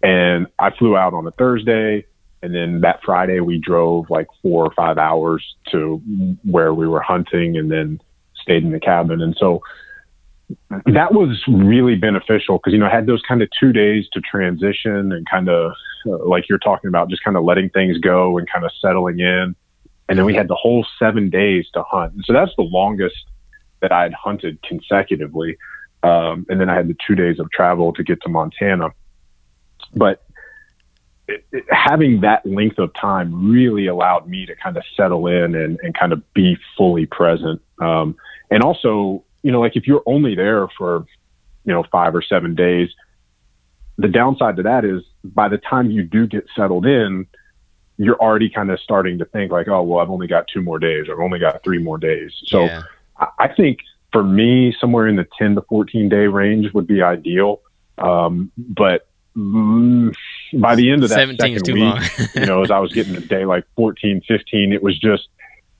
and I flew out on a Thursday, and then that Friday we drove like four or five hours to where we were hunting, and then stayed in the cabin, and so that was really beneficial because you know I had those kind of two days to transition and kind of uh, like you're talking about, just kind of letting things go and kind of settling in. And then we had the whole seven days to hunt. And so that's the longest that I had hunted consecutively. Um, and then I had the two days of travel to get to Montana. But it, it, having that length of time really allowed me to kind of settle in and, and kind of be fully present. Um, and also, you know, like if you're only there for, you know, five or seven days, the downside to that is by the time you do get settled in, you're already kind of starting to think like, oh, well, I've only got two more days or I've only got three more days. So yeah. I, I think for me, somewhere in the 10 to 14 day range would be ideal. Um, but mm, by the end of that second week, you know, as I was getting to day like 14, 15, it was just,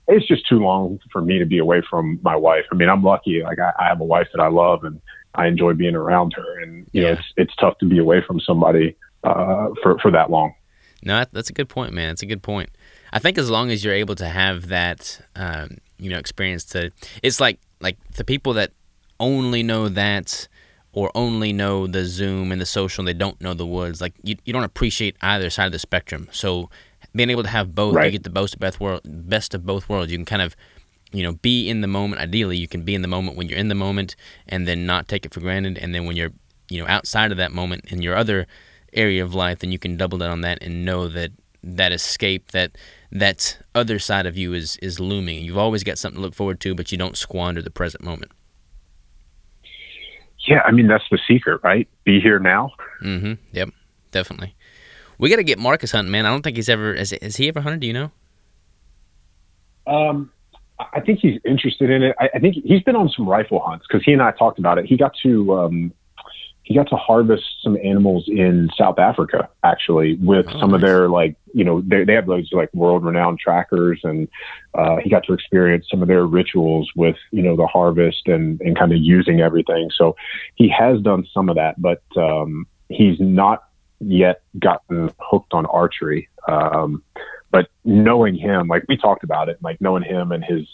it's just too long for me to be away from my wife. I mean, I'm lucky. Like I, I have a wife that I love and I enjoy being around her. And, you yeah. know, it's, it's tough to be away from somebody, uh, for, for that long. No, that's a good point, man. It's a good point. I think as long as you're able to have that, um, you know, experience to, it's like, like the people that only know that or only know the Zoom and the social and they don't know the woods, like you, you don't appreciate either side of the spectrum. So being able to have both, right. you get the best of both world, best of both worlds. You can kind of, you know, be in the moment. Ideally, you can be in the moment when you're in the moment, and then not take it for granted. And then when you're, you know, outside of that moment in your other area of life, then you can double down on that and know that that escape, that that other side of you is is looming. You've always got something to look forward to, but you don't squander the present moment. Yeah, I mean that's the secret, right? Be here now. Mm-hmm. Yep, definitely. We got to get Marcus hunting, man. I don't think he's ever has, has he ever hunted? Do you know? Um, I think he's interested in it. I, I think he's been on some rifle hunts because he and I talked about it. He got to um, he got to harvest some animals in South Africa actually with oh, some nice. of their like you know they they have those like world renowned trackers and uh, he got to experience some of their rituals with you know the harvest and and kind of using everything. So he has done some of that, but um, he's not yet gotten hooked on archery. Um, but knowing him, like we talked about it, like knowing him and his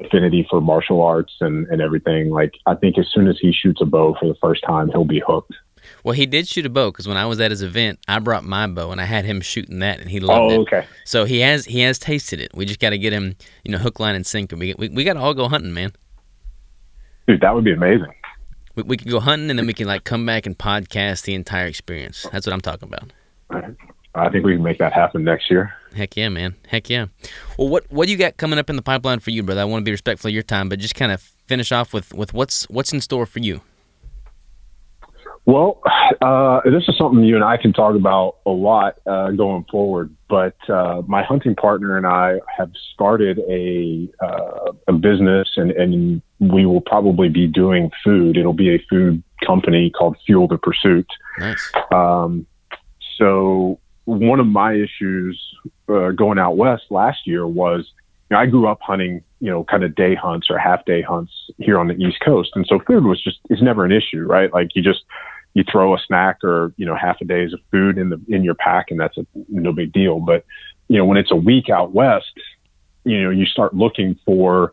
affinity for martial arts and, and everything, like I think as soon as he shoots a bow for the first time, he'll be hooked. Well, he did shoot a bow because when I was at his event, I brought my bow and I had him shooting that, and he loved oh, it. okay. So he has he has tasted it. We just got to get him, you know, hook, line, and sinker. We we, we got to all go hunting, man. Dude, that would be amazing we, we can go hunting and then we can like come back and podcast the entire experience. That's what I'm talking about. I think we can make that happen next year. Heck yeah, man. Heck yeah. Well, what what do you got coming up in the pipeline for you, brother? I want to be respectful of your time, but just kind of finish off with with what's what's in store for you. Well, uh, this is something you and I can talk about a lot uh, going forward. But uh, my hunting partner and I have started a uh, a business, and, and we will probably be doing food. It'll be a food company called Fuel the Pursuit. Nice. Um, so one of my issues uh, going out west last year was you know, I grew up hunting, you know, kind of day hunts or half day hunts here on the East Coast, and so food was just is never an issue, right? Like you just you throw a snack or you know half a day's of food in the in your pack and that's a no big deal but you know, when it's a week out west, you know, you start looking for,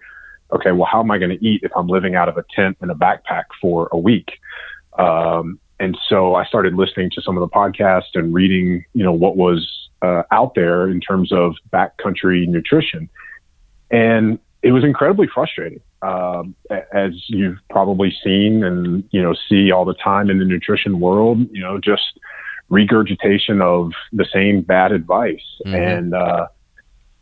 okay, well, how am I going to eat if I'm living out of a tent and a backpack for a week? Um, and so I started listening to some of the podcasts and reading, you know, what was uh, out there in terms of backcountry nutrition. And it was incredibly frustrating, um, as you've probably seen and, you know, see all the time in the nutrition world, you know, just regurgitation of the same bad advice. Mm-hmm. And, uh,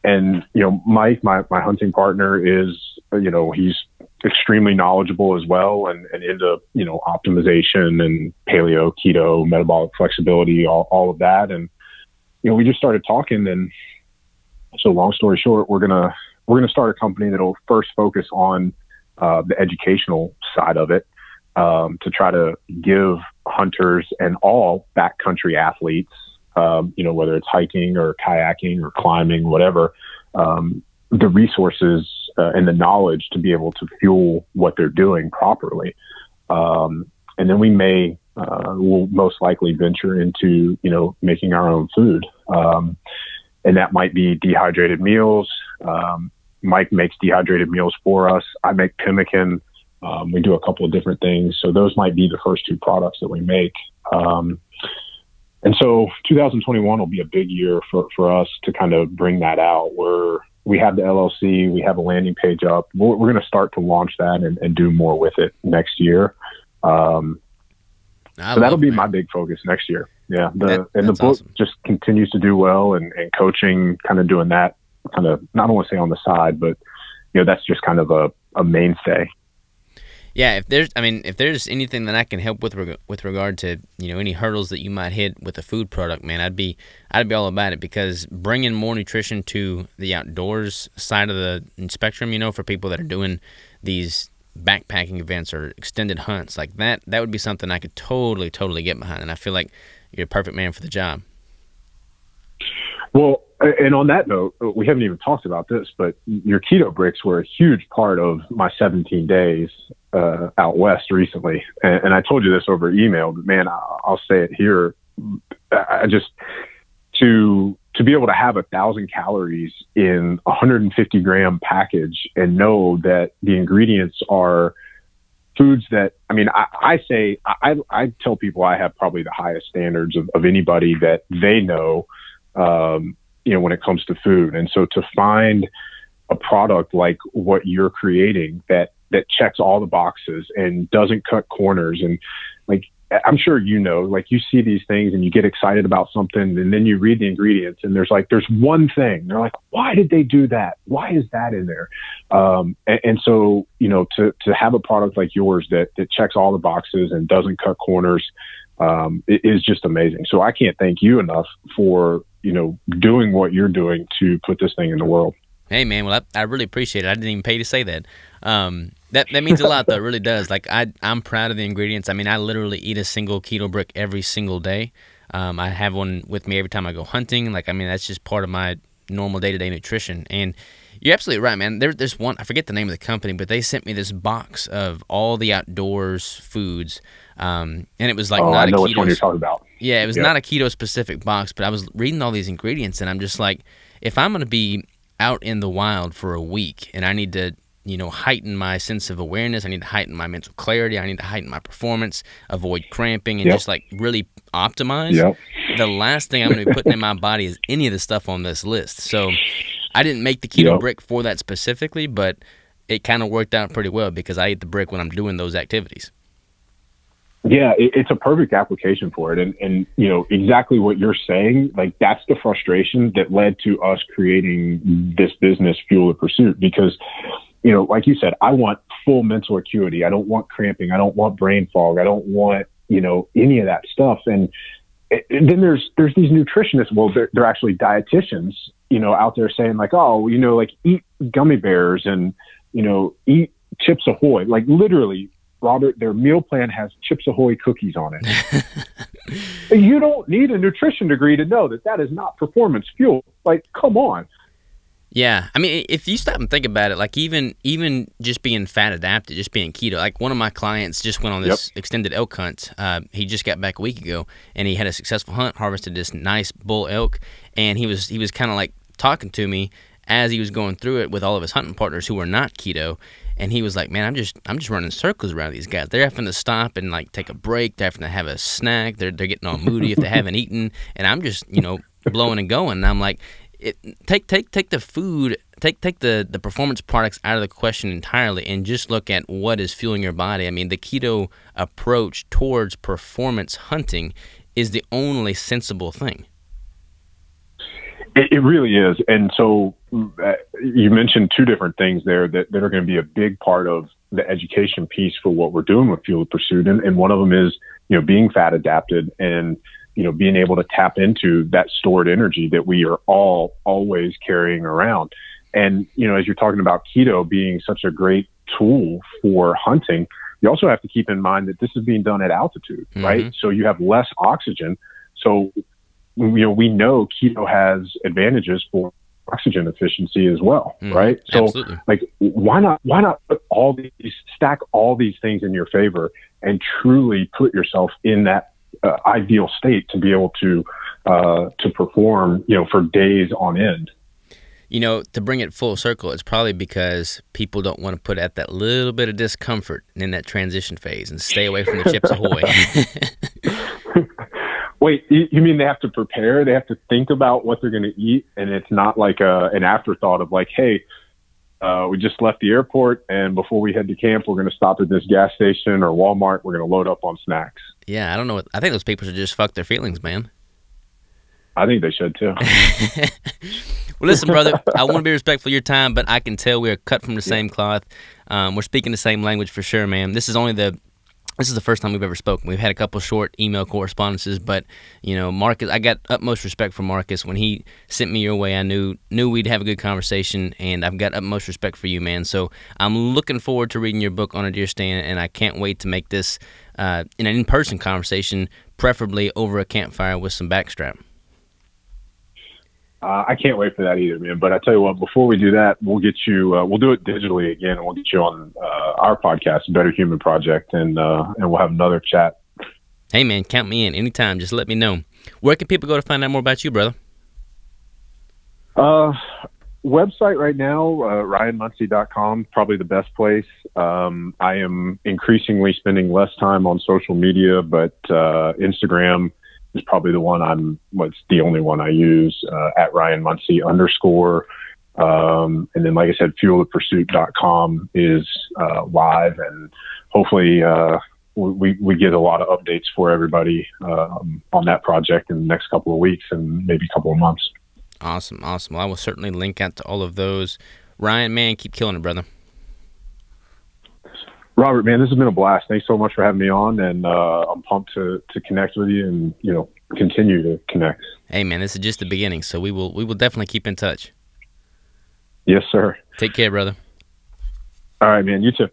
and, you know, Mike, my, my hunting partner is, you know, he's extremely knowledgeable as well and, and into, you know, optimization and paleo, keto, metabolic flexibility, all, all of that. And, you know, we just started talking and so long story short, we're going to, we're going to start a company that'll first focus on uh, the educational side of it um, to try to give hunters and all backcountry athletes, um, you know, whether it's hiking or kayaking or climbing, whatever, um, the resources uh, and the knowledge to be able to fuel what they're doing properly. Um, and then we may, uh, will most likely venture into, you know, making our own food. Um, and that might be dehydrated meals. Um, Mike makes dehydrated meals for us. I make pemmican. Um, we do a couple of different things. So those might be the first two products that we make. Um, and so 2021 will be a big year for, for us to kind of bring that out. We're, we have the LLC, we have a landing page up. We're, we're going to start to launch that and, and, do more with it next year. Um, so that'll be my big focus next year. Yeah. The, that, and the book awesome. just continues to do well and, and coaching, kind of doing that kind of, not want to say on the side, but, you know, that's just kind of a, a mainstay yeah, if there's, I mean, if there's anything that I can help with reg- with regard to you know any hurdles that you might hit with a food product, man, I'd be I'd be all about it because bringing more nutrition to the outdoors side of the spectrum, you know, for people that are doing these backpacking events or extended hunts like that, that would be something I could totally totally get behind, and I feel like you're a perfect man for the job. Well, and on that note, we haven't even talked about this, but your keto bricks were a huge part of my 17 days uh, out west recently. And, and, I told you this over email, but man, I'll say it here. I just to to be able to have a thousand calories in a 150 gram package and know that the ingredients are foods that I mean I, I say I, I tell people I have probably the highest standards of, of anybody that they know um, you know, when it comes to food. And so to find a product like what you're creating that that checks all the boxes and doesn't cut corners and like I'm sure you know, like you see these things and you get excited about something and then you read the ingredients and there's like, there's one thing. They're like, why did they do that? Why is that in there? Um, and, and, so, you know, to, to have a product like yours that, that checks all the boxes and doesn't cut corners, um, it is just amazing. So I can't thank you enough for you know, doing what you're doing to put this thing in the world. Hey man, well I, I really appreciate it. I didn't even pay to say that. Um, that that means a lot though. It really does. Like I I'm proud of the ingredients. I mean, I literally eat a single keto brick every single day. Um, I have one with me every time I go hunting. Like I mean, that's just part of my normal day to day nutrition. And you're absolutely right, man. There, there's one. I forget the name of the company, but they sent me this box of all the outdoors foods, um, and it was like oh, not I know a keto. One you're talking about. Yeah, it was yep. not a keto specific box, but I was reading all these ingredients and I'm just like, if I'm going to be out in the wild for a week and I need to, you know, heighten my sense of awareness, I need to heighten my mental clarity, I need to heighten my performance, avoid cramping, and yep. just like really optimize, yep. the last thing I'm going to be putting in my body is any of the stuff on this list. So I didn't make the keto brick for that specifically, but it kind of worked out pretty well because I eat the brick when I'm doing those activities. Yeah, it, it's a perfect application for it. And, and, you know, exactly what you're saying, like that's the frustration that led to us creating this business, Fuel the Pursuit, because, you know, like you said, I want full mental acuity. I don't want cramping. I don't want brain fog. I don't want, you know, any of that stuff. And, and then there's, there's these nutritionists. Well, they're, they're actually dietitians, you know, out there saying like, oh, you know, like eat gummy bears and, you know, eat Chips Ahoy. Like literally Robert, their meal plan has Chips Ahoy cookies on it. you don't need a nutrition degree to know that that is not performance fuel. Like, come on. Yeah, I mean, if you stop and think about it, like even even just being fat adapted, just being keto. Like one of my clients just went on this yep. extended elk hunt. Uh, he just got back a week ago, and he had a successful hunt, harvested this nice bull elk, and he was he was kind of like talking to me as he was going through it with all of his hunting partners who were not keto. And he was like man i'm just i'm just running circles around these guys. They're having to stop and like take a break. They're having to have a snack. They're, they're getting all moody if they haven't eaten. And i'm just you know blowing and going. And i'm like it, take take take the food take take the the performance products out of the question entirely and just look at what is fueling your body. I mean the keto approach towards performance hunting is the only sensible thing it, it really is. And so uh, you mentioned two different things there that, that are going to be a big part of the education piece for what we're doing with Fuel Pursuit. And, and one of them is, you know, being fat adapted and, you know, being able to tap into that stored energy that we are all always carrying around. And, you know, as you're talking about keto being such a great tool for hunting, you also have to keep in mind that this is being done at altitude, mm-hmm. right? So you have less oxygen. So you know, we know keto has advantages for oxygen efficiency as well, mm, right? So, absolutely. like, why not? Why not put all these stack all these things in your favor and truly put yourself in that uh, ideal state to be able to uh, to perform, you know, for days on end. You know, to bring it full circle, it's probably because people don't want to put at that little bit of discomfort in that transition phase and stay away from the chips ahoy. Wait, you mean they have to prepare? They have to think about what they're going to eat, and it's not like a, an afterthought of like, hey, uh, we just left the airport, and before we head to camp, we're going to stop at this gas station or Walmart. We're going to load up on snacks. Yeah, I don't know. What, I think those people should just fuck their feelings, man. I think they should too. well, listen, brother, I want to be respectful of your time, but I can tell we are cut from the same cloth. Um, we're speaking the same language for sure, man. This is only the this is the first time we've ever spoken. We've had a couple short email correspondences, but you know, Marcus, I got utmost respect for Marcus. When he sent me your way, I knew knew we'd have a good conversation, and I've got utmost respect for you, man. So I'm looking forward to reading your book on a deer stand, and I can't wait to make this uh, in an in person conversation, preferably over a campfire with some backstrap. Uh, I can't wait for that either, man. But I tell you what, before we do that, we'll get you. Uh, we'll do it digitally again, and we'll get you on uh, our podcast, Better Human Project, and uh, and we'll have another chat. Hey, man, count me in anytime. Just let me know. Where can people go to find out more about you, brother? Uh, website right now, uh, ryanmunsey.com, probably the best place. Um, I am increasingly spending less time on social media, but uh, Instagram is probably the one I'm, what's the only one I use, uh, at Ryan Munsey underscore. Um, and then, like I said, fuelthepursuit.com is, uh, live and hopefully, uh, we, we get a lot of updates for everybody, um, on that project in the next couple of weeks and maybe a couple of months. Awesome. Awesome. Well, I will certainly link out to all of those. Ryan, man, keep killing it, brother. Robert, man, this has been a blast. Thanks so much for having me on, and uh, I'm pumped to to connect with you and you know continue to connect. Hey, man, this is just the beginning, so we will we will definitely keep in touch. Yes, sir. Take care, brother. All right, man. You too.